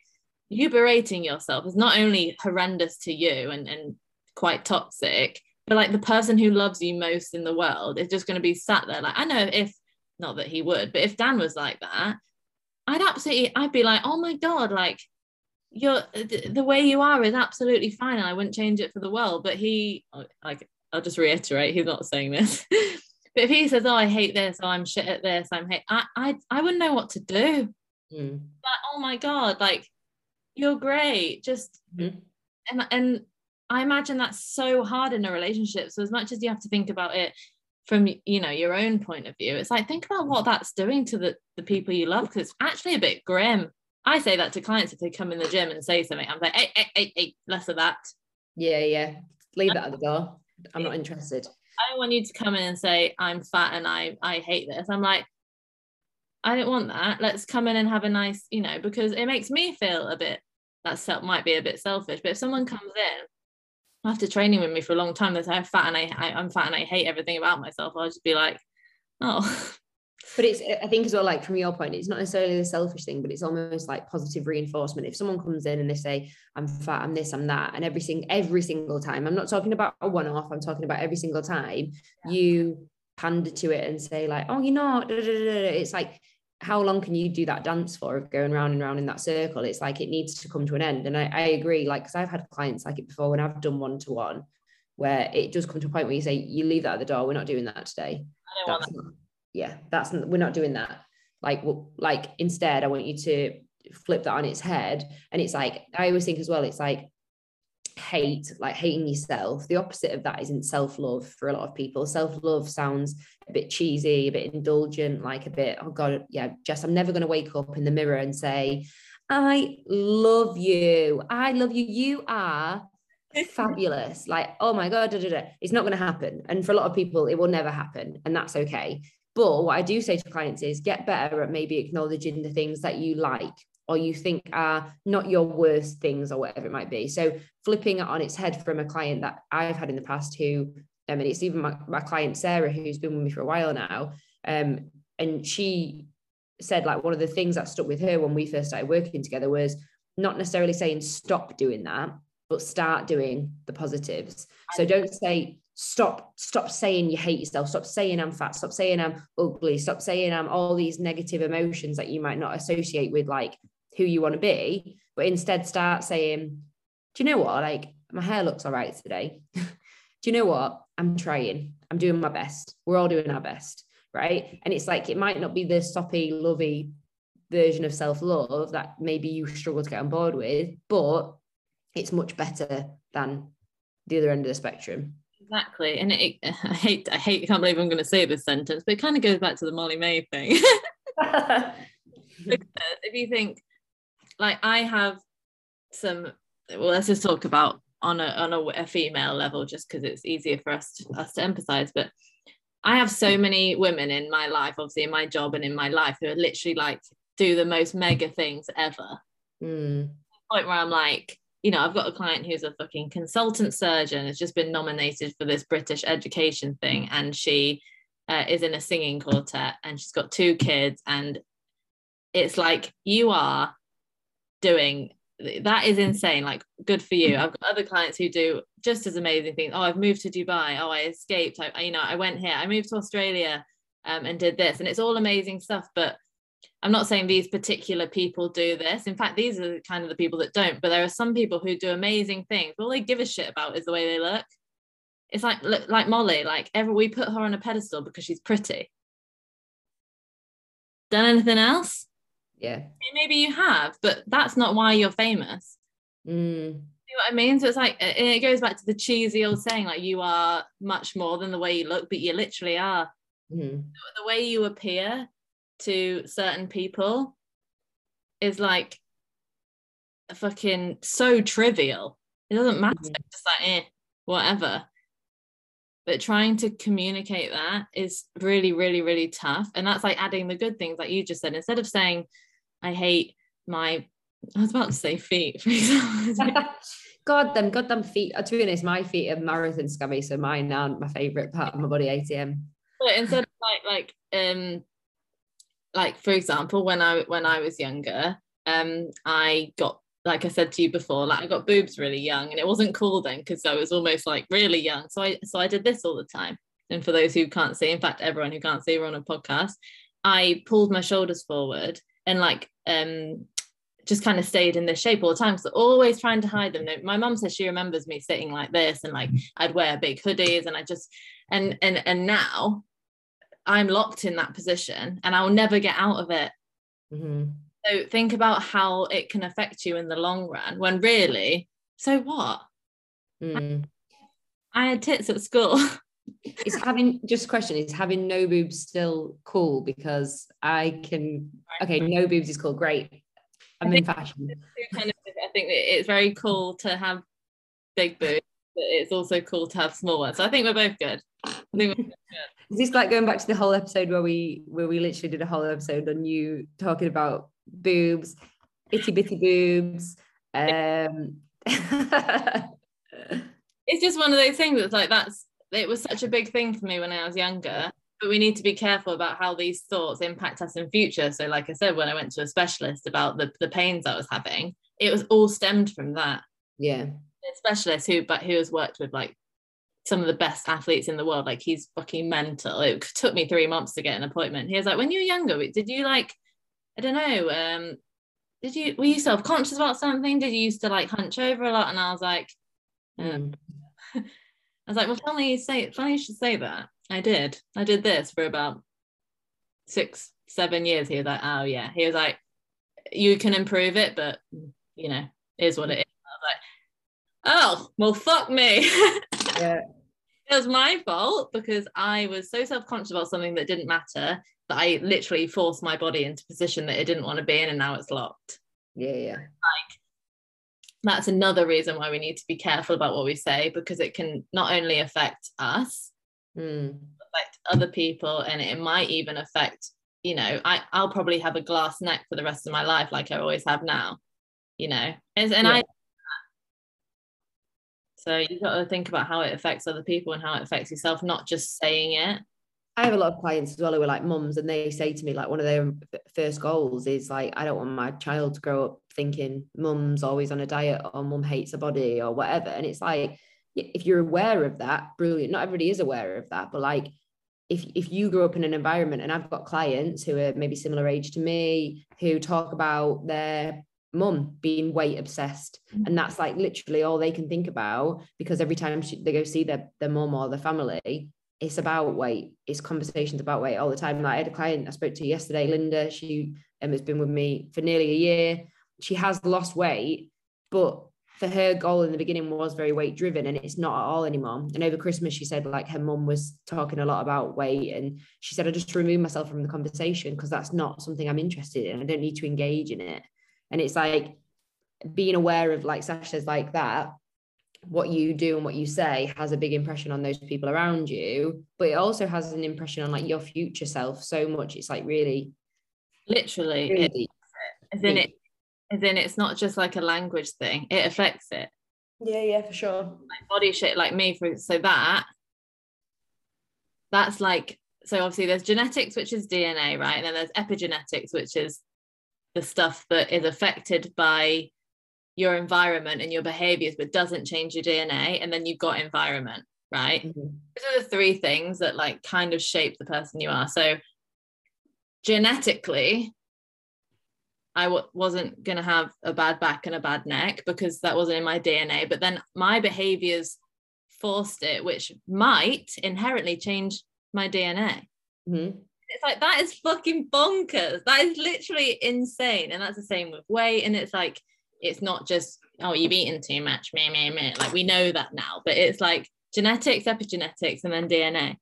you berating yourself is not only horrendous to you and and quite toxic but like the person who loves you most in the world is just going to be sat there. Like i know if not that he would but if dan was like that i'd absolutely i'd be like oh my god like you're the, the way you are is absolutely fine and I wouldn't change it for the world. But he like I'll just reiterate, he's not saying this. but if he says, Oh, I hate this, oh I'm shit at this, I'm hate I I, I wouldn't know what to do. Mm. Like, oh my God, like you're great. Just Mhm. and and I imagine that's so hard in a relationship. So as much as you have to think about it from you know your own point of view, it's like think about what that's doing to the, the people you love because it's actually a bit grim. I say that to clients if they come in the gym and say something. I'm like, hey, hey, hey, hey, less of that. Yeah, yeah. Leave that at the door. I'm not interested. I don't want you to come in and say I'm fat and I I hate this. I'm like, I don't want that. Let's come in and have a nice, you know, because it makes me feel a bit that self might be a bit selfish. But if someone comes in after training with me for a long time, they say I'm fat and I, I I'm fat and I hate everything about myself. I'll just be like, oh, But it's I think as well, like from your point, it's not necessarily the selfish thing, but it's almost like positive reinforcement. If someone comes in and they say, I'm fat, I'm this, I'm that, and every single every single time, I'm not talking about a one-off, I'm talking about every single time you pander to it and say, like, oh, you're not, da, da, da. it's like how long can you do that dance for of going round and round in that circle? It's like it needs to come to an end. And I, I agree, like, because I've had clients like it before when I've done one-to-one where it does come to a point where you say, you leave that at the door, we're not doing that today I don't want that's not, yeah that's we're not doing that. Like w- like instead i want you to flip that on its head and it's like i always think as well it's like hate like hating yourself. The opposite of that isn't self-love for a lot of people. Self-love sounds a bit cheesy a bit indulgent like a bit oh god yeah jess i'm never going to wake up in the mirror and say i love you. I love you. You are fabulous. Like oh my god da, da, da. it's not going to happen. And for a lot of people it will never happen and that's okay but what i do say to clients is get better at maybe acknowledging the things that you like or you think are not your worst things or whatever it might be so flipping it on its head from a client that i've had in the past who i mean it's even my, my client sarah who's been with me for a while now um, and she said like one of the things that stuck with her when we first started working together was not necessarily saying stop doing that but start doing the positives. So don't say stop stop saying you hate yourself, stop saying I'm fat, stop saying I'm ugly, stop saying I'm all these negative emotions that you might not associate with like who you want to be, but instead start saying, do you know what? Like my hair looks all right today. do you know what? I'm trying. I'm doing my best. We're all doing our best, right? And it's like it might not be the soppy, lovey version of self-love that maybe you struggle to get on board with, but it's much better than the other end of the spectrum. Exactly. And it, I hate, I hate, I can't believe I'm going to say this sentence, but it kind of goes back to the Molly-Mae thing. if you think, like, I have some, well, let's just talk about on a on a, a female level, just because it's easier for us to, us to emphasize. But I have so many women in my life, obviously in my job and in my life, who are literally like do the most mega things ever. Mm. Point where I'm like, you know, I've got a client who's a fucking consultant surgeon, has just been nominated for this British education thing, and she uh, is in a singing quartet, and she's got two kids, and it's like you are doing that is insane like good for you. I've got other clients who do just as amazing things. Oh i've moved to dubai. Oh i escaped. I you know i went here. I moved to australia um, and did this and it's all amazing stuff but I'm not saying these particular people do this. In fact, these are kind of the people that don't. But there are some people who do amazing things. All they give a shit about is the way they look. It's like like Molly. Like ever, we put her on a pedestal because she's pretty. Done anything else? Yeah. Maybe you have, but that's not why you're famous. Mm. See what I mean? So it's like it goes back to the cheesy old saying, like you are much more than the way you look, but you literally are. Mm. The way you appear to certain people is like fucking so trivial. It doesn't matter. Mm-hmm. Just like, eh, whatever. But trying to communicate that is really, really, really tough. And that's like adding the good things, like you just said, instead of saying, I hate my, I was about to say feet, for example. God, them goddamn feet. Uh, to be honest, my feet are marathon scummy, so mine aren't my favorite part of my body. ATM. But instead of like, like, um, like for example when i when i was younger um i got like i said to you before like i got boobs really young and it wasn't cool then because i was almost like really young so i so i did this all the time and for those who can't see in fact everyone who can't see we're on a podcast i pulled my shoulders forward and like um just kind of stayed in this shape all the time. So always trying to hide them. My mum says she remembers me sitting like this and like I'd wear big hoodies and I just and and and now I'm locked in that position and I'll never get out of it. Mm-hmm. So think about how it can affect you in the long run when really, so what? Mm. I had tits at school. is having just a question is having no boobs still cool because I can okay no boobs is cool great I'm in fashion kind of, I think it's very cool to have big boobs it's also cool to have small ones so I think we're both good I think we're good. Is this like going back to the whole episode where we where we literally did a whole episode on you talking about boobs, itty bitty boobs? Um it's just one of those things that's like that's it was such a big thing for me when I was younger. But we need to be careful about how these thoughts impact us in future. So, like I said, when I went to a specialist about the, the pains I was having, it was all stemmed from that. Yeah. A specialist who but who has worked with like some of the best athletes in the world. Like he's fucking mental. It took me three months to get an appointment. He was like, when you were younger, did you like, I don't know, um, did you were you self-conscious about something? Did you used to like hunch over a lot? And I was like, um, I was like, well, funny you say funny you should say that. I did. I did this for about six, seven years. He was like, oh yeah. He was like, you can improve it, but you know, is what it is. I was like, oh, well, fuck me. yeah. It was my fault because I was so self-conscious about something that didn't matter that I literally forced my body into a position that it didn't want to be in and now it's locked. Yeah, yeah. Like that's another reason why we need to be careful about what we say because it can not only affect us, mm. affect other people, and it might even affect, you know, I, I'll probably have a glass neck for the rest of my life, like I always have now, you know. And, and yeah. I so you've got to think about how it affects other people and how it affects yourself, not just saying it. I have a lot of clients as well who are like mums, and they say to me, like, one of their first goals is like, I don't want my child to grow up thinking mum's always on a diet or mum hates her body or whatever. And it's like, if you're aware of that, brilliant. Not everybody is aware of that, but like, if, if you grow up in an environment, and I've got clients who are maybe similar age to me who talk about their mum being weight obsessed mm-hmm. and that's like literally all they can think about because every time she, they go see their, their mum or their family it's about weight it's conversations about weight all the time like i had a client i spoke to yesterday linda she um, has been with me for nearly a year she has lost weight but for her goal in the beginning was very weight driven and it's not at all anymore. And over Christmas, she said like her mum was talking a lot about weight and she said, I just remove myself from the conversation because that's not something I'm interested in. I don't need to engage in it. And it's like being aware of like Sasha's like that, what you do and what you say has a big impression on those people around you, but it also has an impression on like your future self so much. It's like really literally really it, as in it as in it's not just like a language thing, it affects it. Yeah, yeah, for sure. Like body shape, like me, for so that that's like so obviously there's genetics, which is DNA, right? And then there's epigenetics, which is the stuff that is affected by your environment and your behaviors, but doesn't change your DNA. And then you've got environment, right? Mm-hmm. Those are the three things that like kind of shape the person you are. So genetically, I w- wasn't going to have a bad back and a bad neck because that wasn't in my DNA. But then my behaviors forced it, which might inherently change my DNA. Mm-hmm. It's like that is fucking bonkers. That is literally insane. And that's the same with weight. And it's like, it's not just, oh, you've eaten too much, meh, meh, meh. Like we know that now, but it's like genetics, epigenetics, and then DNA.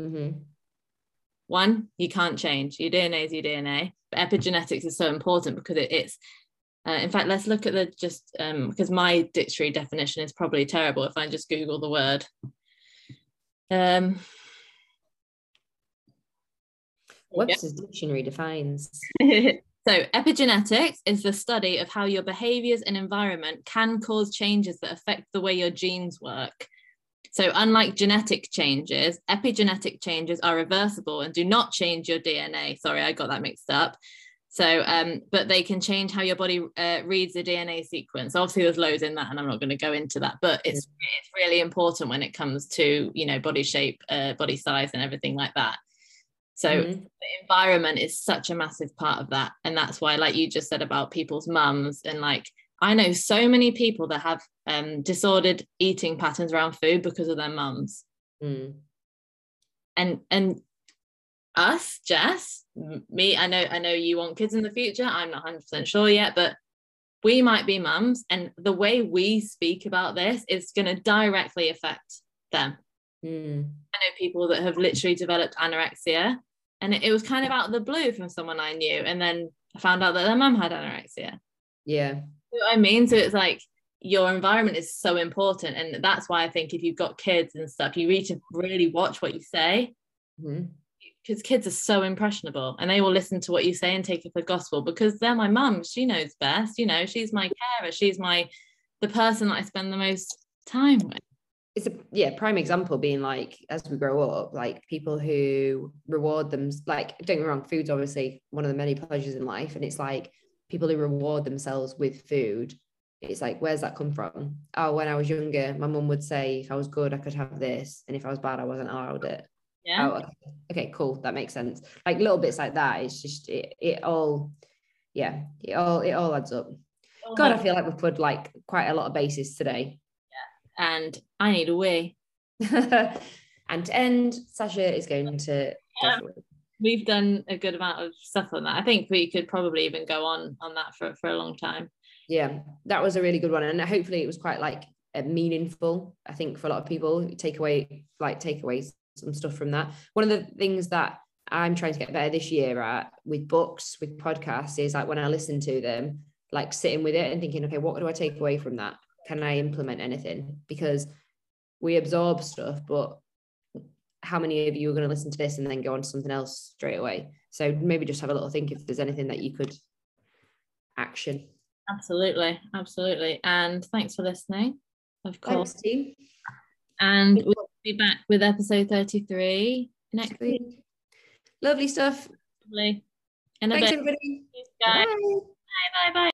Mm-hmm. One, you can't change. Your DNA is your DNA. But epigenetics is so important because it, it's uh, in fact, let's look at the just um, because my dictionary definition is probably terrible if I just Google the word. Um, Webster's yeah. dictionary defines. so, epigenetics is the study of how your behaviors and environment can cause changes that affect the way your genes work. So, unlike genetic changes, epigenetic changes are reversible and do not change your DNA. Sorry, I got that mixed up. So, um, but they can change how your body uh, reads the DNA sequence. Obviously, there's loads in that, and I'm not going to go into that. But it's it's really important when it comes to you know body shape, uh, body size, and everything like that. So mm-hmm. the environment is such a massive part of that, and that's why, like you just said about people's mums and like I know so many people that have um, disordered eating patterns around food because of their mums. Mm. And and us, Jess, me, I know I know you want kids in the future. I'm not 100% sure yet, but we might be mums and the way we speak about this is going to directly affect them. Mm. I know people that have literally developed anorexia and it, it was kind of out of the blue from someone I knew and then I found out that their mum had anorexia. Yeah you know what I mean? So it's like your environment is so important. And that's why I think if you've got kids and stuff, you need to really watch what you say. Mm-hmm because kids are so impressionable and they will listen to what you say and take it for gospel because they're my mum she knows best you know she's my carer she's my the person that i spend the most time with it's a yeah prime example being like as we grow up like people who reward them like don't get me wrong food's obviously one of the many pleasures in life and it's like people who reward themselves with food it's like where's that come from? Oh when i was younger my mum would say if i was good i could have this and if i was bad i wasn't allowed it. Yeah. Oh, okay. okay cool. That makes sense. Like little bits like that it's just it, it all yeah it all it all adds up. Oh, god i feel like we've put like quite a lot of bases today and i need a wee and to end sasha is going to yeah um, we've done a good amount of stuff on that. I think we could probably even go on on that for for a long time. Yeah, that was a really good one, and hopefully it was quite like uh, meaningful. I think for a lot of people, take away like take away some stuff from that. One of the things that I'm trying to get better this year at with books, with podcasts, is like when I listen to them, like sitting with it and thinking, okay, what do I take away from that? Can I implement anything? Because we absorb stuff, but how many of you are going to listen to this and then go on to something else straight away? So maybe just have a little think if there's anything that you could action. Absolutely, absolutely. And thanks for listening. Of course. Thanks, team. And we'll be back with episode 33 next week. Lovely stuff. Lovely. And thanks, everybody. Bye. Bye, bye, bye.